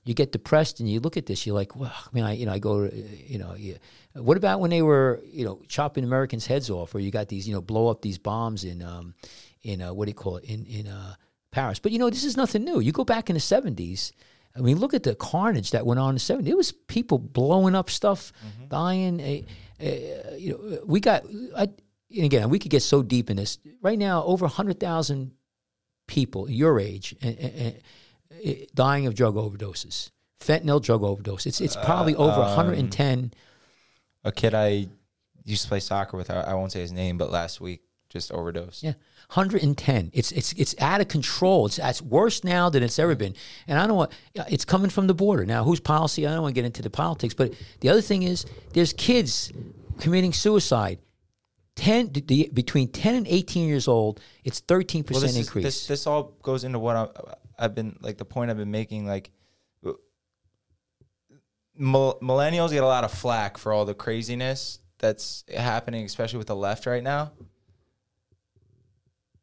You get depressed, and you look at this. You're like, well, I mean, I you know, I go, to, uh, you know, yeah. what about when they were you know chopping Americans' heads off, or you got these you know blow up these bombs in um in uh, what do you call it in in uh, Paris? But you know, this is nothing new. You go back in the '70s. I mean, look at the carnage that went on in the '70s. It was people blowing up stuff, dying. eh, uh, you know, we got. I, and again, we could get so deep in this. Right now, over hundred thousand people your age uh, uh, uh, dying of drug overdoses, fentanyl drug overdose. It's it's probably over um, 110. A kid I used to play soccer with, I I won't say his name, but last week just overdosed. Yeah, 110. It's it's it's out of control. It's it's worse now than it's ever been. And I don't want. It's coming from the border now. Whose policy? I don't want to get into the politics. But the other thing is, there's kids committing suicide. 10 the- between 10 and 18 years old. It's 13 Well, percent this, is, increase. this this all goes into what I, I've been like the point I've been making. Like, millennials get a lot of flack for all the craziness that's happening, especially with the left right now.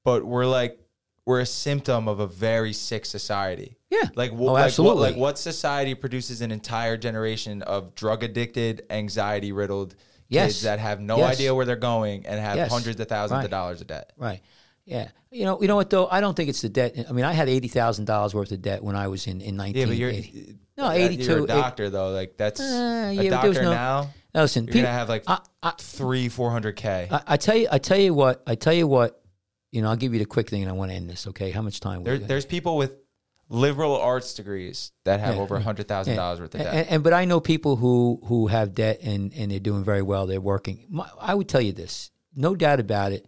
But we're like we're a symptom of a very sick society. Yeah. Like, wh- Oh, like what absolutely. like what society produces an entire generation of drug addicted, anxiety riddled Yes. kids that have no Yes. idea where they're going and have Yes. hundreds of thousands Right. of dollars of debt. Right. Yeah. You know. You know what though? I don't think it's the debt. I mean, I had eighty thousand dollars worth of debt when I was in in Yeah, nineteen but you're eighty. No, uh, 82, You're a eight- doctor though. Like that's Uh, yeah, a but there was doctor no- now. Now, listen, You're people, gonna have like I, I, three, four hundred k. I, I tell you, I tell you what, I tell you what. You know, I'll give you the quick thing, and I want to end this. Okay, how much time? There, there's people with liberal arts degrees that have Yeah. over hundred thousand dollars worth of debt. and, and- but I know people who who have debt and and they're doing very well. They're working. My, I would tell you this, no doubt about it.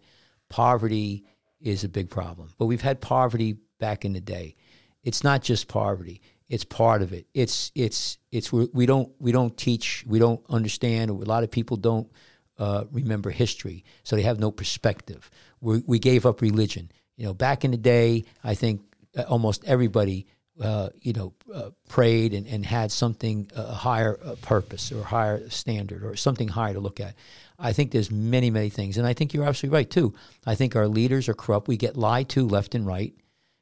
Poverty is a big problem, but we've had poverty back in the day. It's not just poverty; it's part of it. It's it's it's we we don't we don't teach, we don't understand. A lot of people don't uh, remember history, so they have no perspective. We we gave up religion. You know, back in the day, I think uh, almost everybody uh, you know, uh, prayed and, and had something a higher uh, purpose or higher standard or something higher to look at. I think there's many, many things, and I think you're absolutely right too. I think our leaders are corrupt. We get lied to left and right,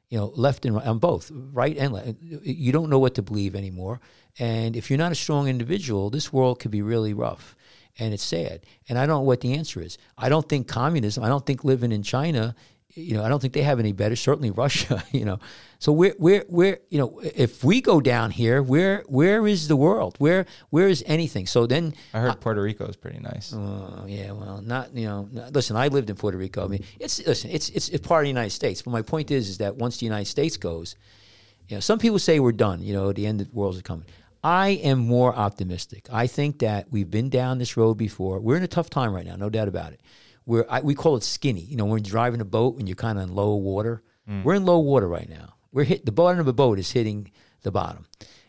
you know, left and right on both, right and left. You don't know what to believe anymore, and if you're not a strong individual, this world could be really rough, and it's sad. And I don't know what the answer is. I don't think communism. I don't think living in China you know, I don't think they have any better. Certainly Russia, (laughs) you know. So where, where, where, you know, if we go down here, where, where is the world? Where, where is anything? So then, I heard Puerto Rico is pretty nice. uh, yeah, well, not, you know, not- listen, I lived in Puerto Rico. I mean, it's, listen, it's, it's, it's part of the United States. But my point is, is that once the United States goes, you know, some people say we're done. You know, the end of the world is coming. I am more optimistic. I think that we've been down this road before. We're in a tough time right now, no doubt about it. We're, I, we call it skinny. You know, when you're driving a boat and you're kind of in low water. Mm. We're in low water right now. We're hit the bottom of a boat is hitting the bottom,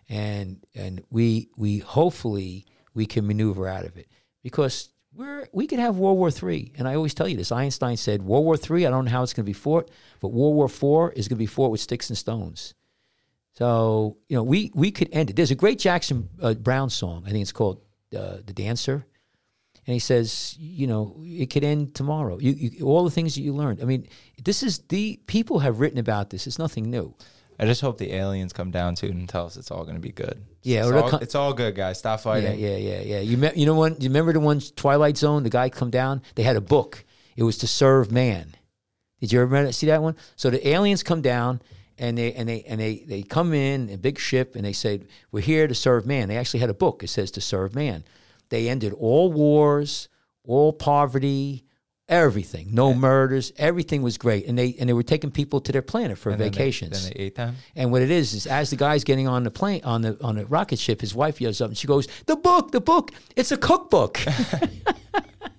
and and we we hopefully we can maneuver out of it because we're we could have World War Three. And I always tell you this. Einstein said World War Three. I don't know how it's going to be fought, but World War Four is going to be fought with sticks and stones. So you know, we we could end it. There's a great Jackson uh, Browne song. I think it's called uh, "The Dancer," and he says, you know, it could end tomorrow. You, you all the things that you learned. I mean, this is the people have written about this. It's nothing new. I just hope the aliens come down to it and tell us it's all going to be good. Yeah, it's all, it's all good, guys. Stop fighting. yeah, yeah, yeah. You me, you know one? You remember the one Twilight Zone? The guy come down. They had a book. It was to serve man. Did you ever see that one? So the aliens come down and they and they and they they come in a big ship and they said we're here to serve man. They actually had a book. It says to serve man. They ended all wars, all poverty, everything. No murders. Everything was great. And they and they were taking people to their planet for And then they- vacations. Then they, ate them. And what it is is, as the guy's getting on the plane on the on the rocket ship, his wife yells up and she goes, "The book, the book! It's a cookbook." (laughs) (laughs)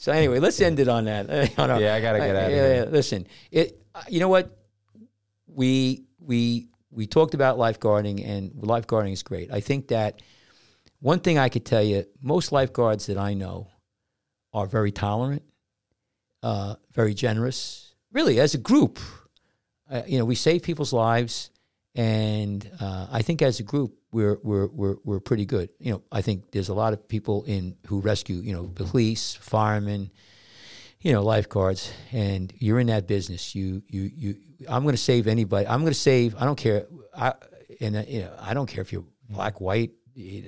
so anyway, let's end it on that. (laughs) On our- Yeah, I gotta get outta yeah, here. yeah, listen, it. uh, You know what? We we we talked about lifeguarding, and lifeguarding is great. I think that one thing I could tell you, most lifeguards that I know are very tolerant, uh, very generous. Really, as a group, uh, you know, we save people's lives, and uh, I think as a group, we're we're we're we're pretty good. You know, I think there's a lot of people in who rescue. You know, police, firemen, you know, lifeguards, and you're in that business. You you you. I'm going to save anybody. I'm going to save. I don't care. I and uh, you know, I don't care if you're black, white,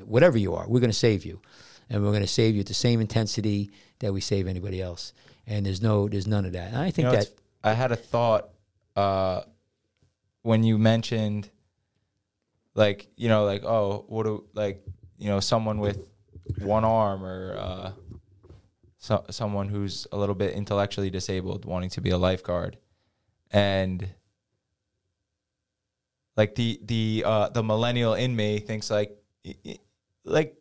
whatever you are. We're going to save you, and we're going to save you at the same intensity that we save anybody else. And there's no, there's none of that. And I think You know, that I had a thought uh, when you mentioned, like, you know, like, oh, what do, like, you know someone with one arm or uh, so, someone who's a little bit intellectually disabled wanting to be a lifeguard, and like the the uh, the millennial in me thinks like like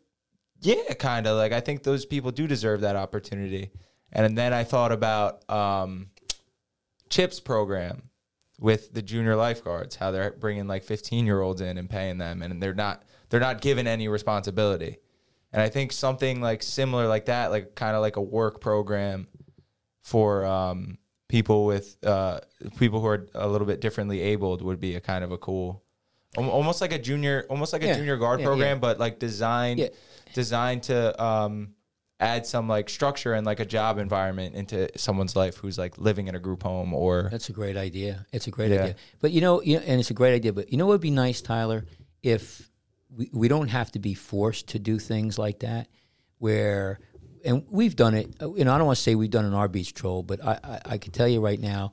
yeah, kind of like I think those people do deserve that opportunity. And then I thought about um, Chip's program with the junior lifeguards, how they're bringing like 15 year olds in and paying them, and they're not they're not given any responsibility. And I think something like similar like that, like kind of like a work program for um, people with uh, people who are a little bit differently abled would be a kind of a cool, almost like a junior, almost like a Yeah, junior guard yeah, program, yeah. but like designed designed to um, add some like structure and like a job environment into someone's life who's like living in a group home or That's a great idea. It's a great Yeah. idea. But you know, you know, and it's a great idea. But you know what would be nice, Tyler, if we, we don't have to be forced to do things like that, where and we've done it. uh, You know, I don't want to say we've done an our beach patrol, but I, I, I can tell you right now,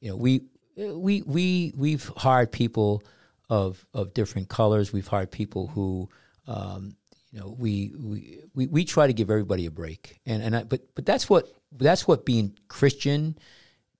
you know, we we we we've hired people of of different colors. We've hired people who. Um, you know, we, we we we try to give everybody a break, and and I, but but that's what that's what being Christian,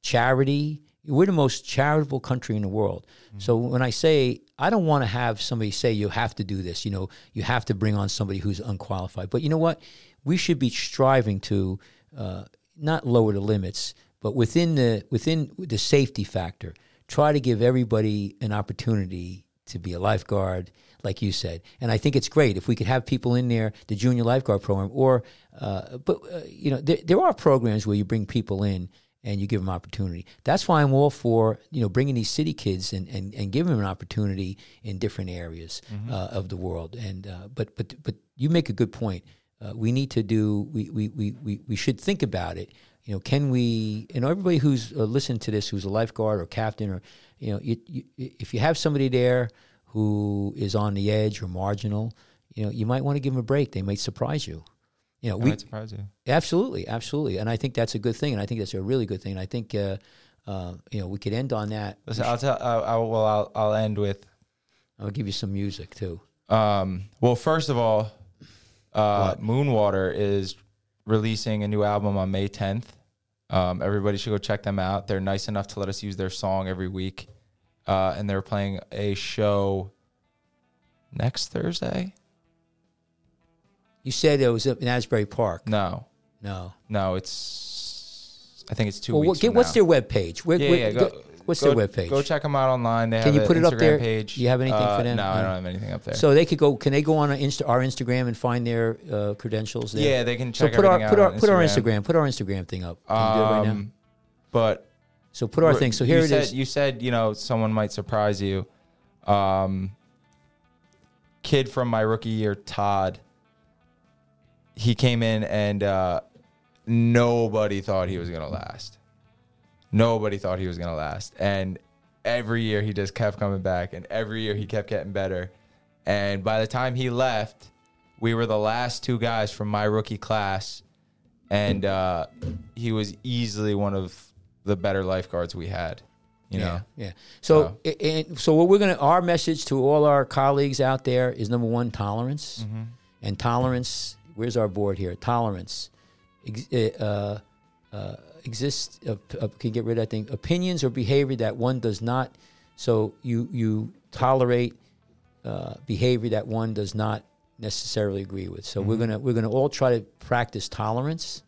charity. We're the most charitable country in the world. So when I say I don't want to have somebody say you have to do this, you know, you have to bring on somebody who's unqualified. But you know what? We should be striving to uh, not lower the limits, but within the within the safety factor, try to give everybody an opportunity to be a lifeguard, like you said. And I think it's great if we could have people in there, the junior lifeguard program, or uh, but uh, you know there, there are programs where you bring people in and you give them opportunity. That's why I'm all for you know bringing these city kids and, and, and giving them an opportunity in different areas uh, of the world. And uh, but but but you make a good point. Uh, we need to do. We, we, we, we, we should think about it. You know, can we? You know, everybody who's uh, listened to this, who's a lifeguard or captain, or you know, you, you, if you have somebody there who is on the edge or marginal, you know, you might want to give them a break. They might surprise you. You know, we might surprise you. Absolutely, absolutely, and I think that's a good thing, and I think that's a really good thing. And I think uh, uh, you know we could end on that. Listen, I'll tell. I'll, I'll, well, I'll, I'll end with. I'll give you some music too. Um, well, first of all, uh, Moonwater is releasing a new album on May 10th. Um, everybody should go check them out. They're nice enough to let us use their song every week, uh, and they're playing a show next Thursday. You said it was up in Asbury Park. No, No. no, it's. I think it's two Well, weeks. get, what's their web page? Where, Yeah, where- yeah. go- Go, what's go, their web page? Go check them out online. They Can have you put it up Instagram there? Page. Do you have anything Uh, for them? No, I don't have anything up there. So they could go. Can they go on our, Insta, our Instagram and find their uh, credentials? There? yeah, they can So check put our put our put our Instagram put our Instagram thing up. Can you do it right now? Um, But So put our thing. So here it said, is. You said you know someone might surprise you. Um, kid from my rookie year, Todd. He came in and uh, nobody thought he was gonna last. Nobody thought he was gonna last, and every year he just kept coming back, and every year he kept getting better. And by the time he left, we were the last two guys from my rookie class, and uh, he was easily one of the better lifeguards we had. You know, Yeah, yeah. So, a- and so what we're gonna our message to all our colleagues out there is number one tolerance, Mm-hmm. and tolerance. Where's our board here? Tolerance uh, uh, exists. Uh, uh, can get rid of that thing. Opinions or behavior that one does not. So you you tolerate uh, behavior that one does not necessarily agree with. So we're gonna we're gonna all try to practice tolerance,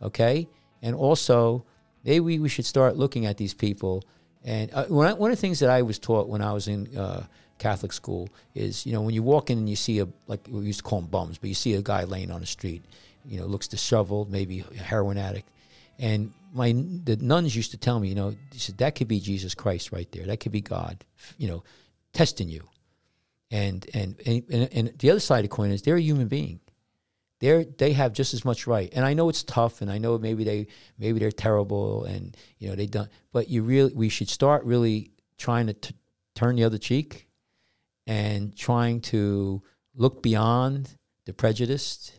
okay? And also, maybe we, we should start looking at these people. And uh, one, of- one of the things that I was taught when I was in uh, Catholic school is, you know, when you walk in and you see a like we used to call them bums, but you see a guy laying on the street, you know, looks disheveled, maybe a heroin addict, and my the nuns used to tell me, you know, they said that could be Jesus Christ right there, that could be God, you know, testing you. And and and, and, the other side of the coin is they're a human being they're they have just as much right. And I know it's tough, and I know maybe they maybe they're terrible, and you know they don't. But you really we should start really trying to t- turn the other cheek, and trying to look beyond the prejudice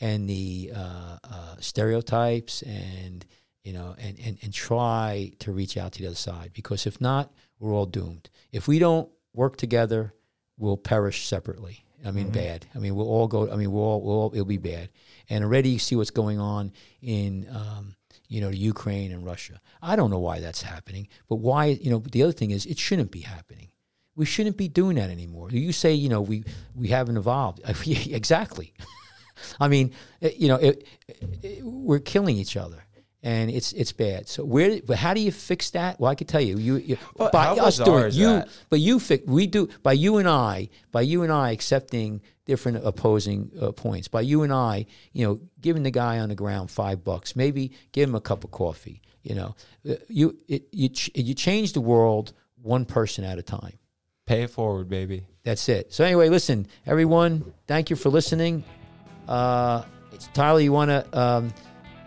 and the uh, uh, stereotypes, and you know, and, and and try to reach out to the other side. Because if not, we're all doomed. If we don't work together, we'll perish separately. I mean, bad. I mean, we'll all go. I mean, we'll all, we'll all, it'll be bad. And already you see what's going on in, um, you know, Ukraine and Russia. I don't know why that's happening, but why? You know, the other thing is it shouldn't be happening. We shouldn't be doing that anymore. You say, you know, we we haven't evolved. (laughs) exactly. (laughs) I mean, it- you know, it, it- we're killing each other, and it's it's bad. So where? But how do you fix that? Well, I could tell you. You, you But by us doing you, that? but you fi- we do by you and I by you and I accepting different opposing uh, points by you and I, you know, giving the guy on the ground five bucks, maybe give him a cup of coffee. You know, Uh, you it, you ch- you change the world one person at a time. Pay it forward, baby. That's it. So anyway, listen, everyone, thank you for listening. Uh, it's- Tyler, you want to um,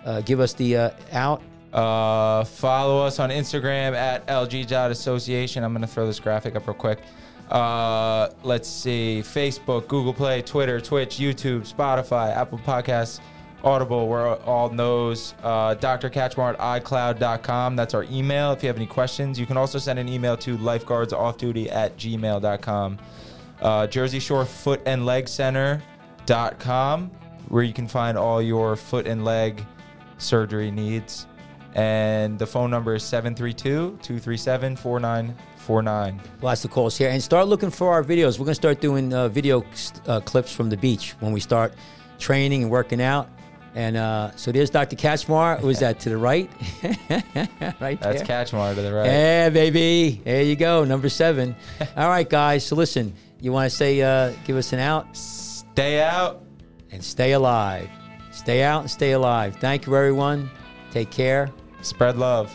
uh, give us the uh, out? Uh, follow us on Instagram at lg.association. I'm going to throw this graphic up real quick. Uh, let's see Facebook, Google Play, Twitter, Twitch, YouTube, Spotify, Apple Podcasts, Audible. We're all those. Uh, Dr. Kachmar at iCloud.com. That's our email. If you have any questions, you can also send an email to lifeguardsoffduty at gmail.com. Uh, Jersey Shore Foot and Leg Center.com, where you can find all your foot and leg surgery needs. And the phone number is 732 237 4949. Well, that's the calls here. And start looking for our videos. We're going to start doing uh, video uh, clips from the beach when we start training and working out. And uh, so there's Dr. Kachmar. Who's that to the right? (laughs) right there. That's there. Kachmar to the right. Yeah, baby. There you go, number seven. (laughs) All right, guys. So listen, you want to say, uh, give us an out Stay out. and stay alive. Stay out and stay alive. Thank you, everyone. Take care. Spread love.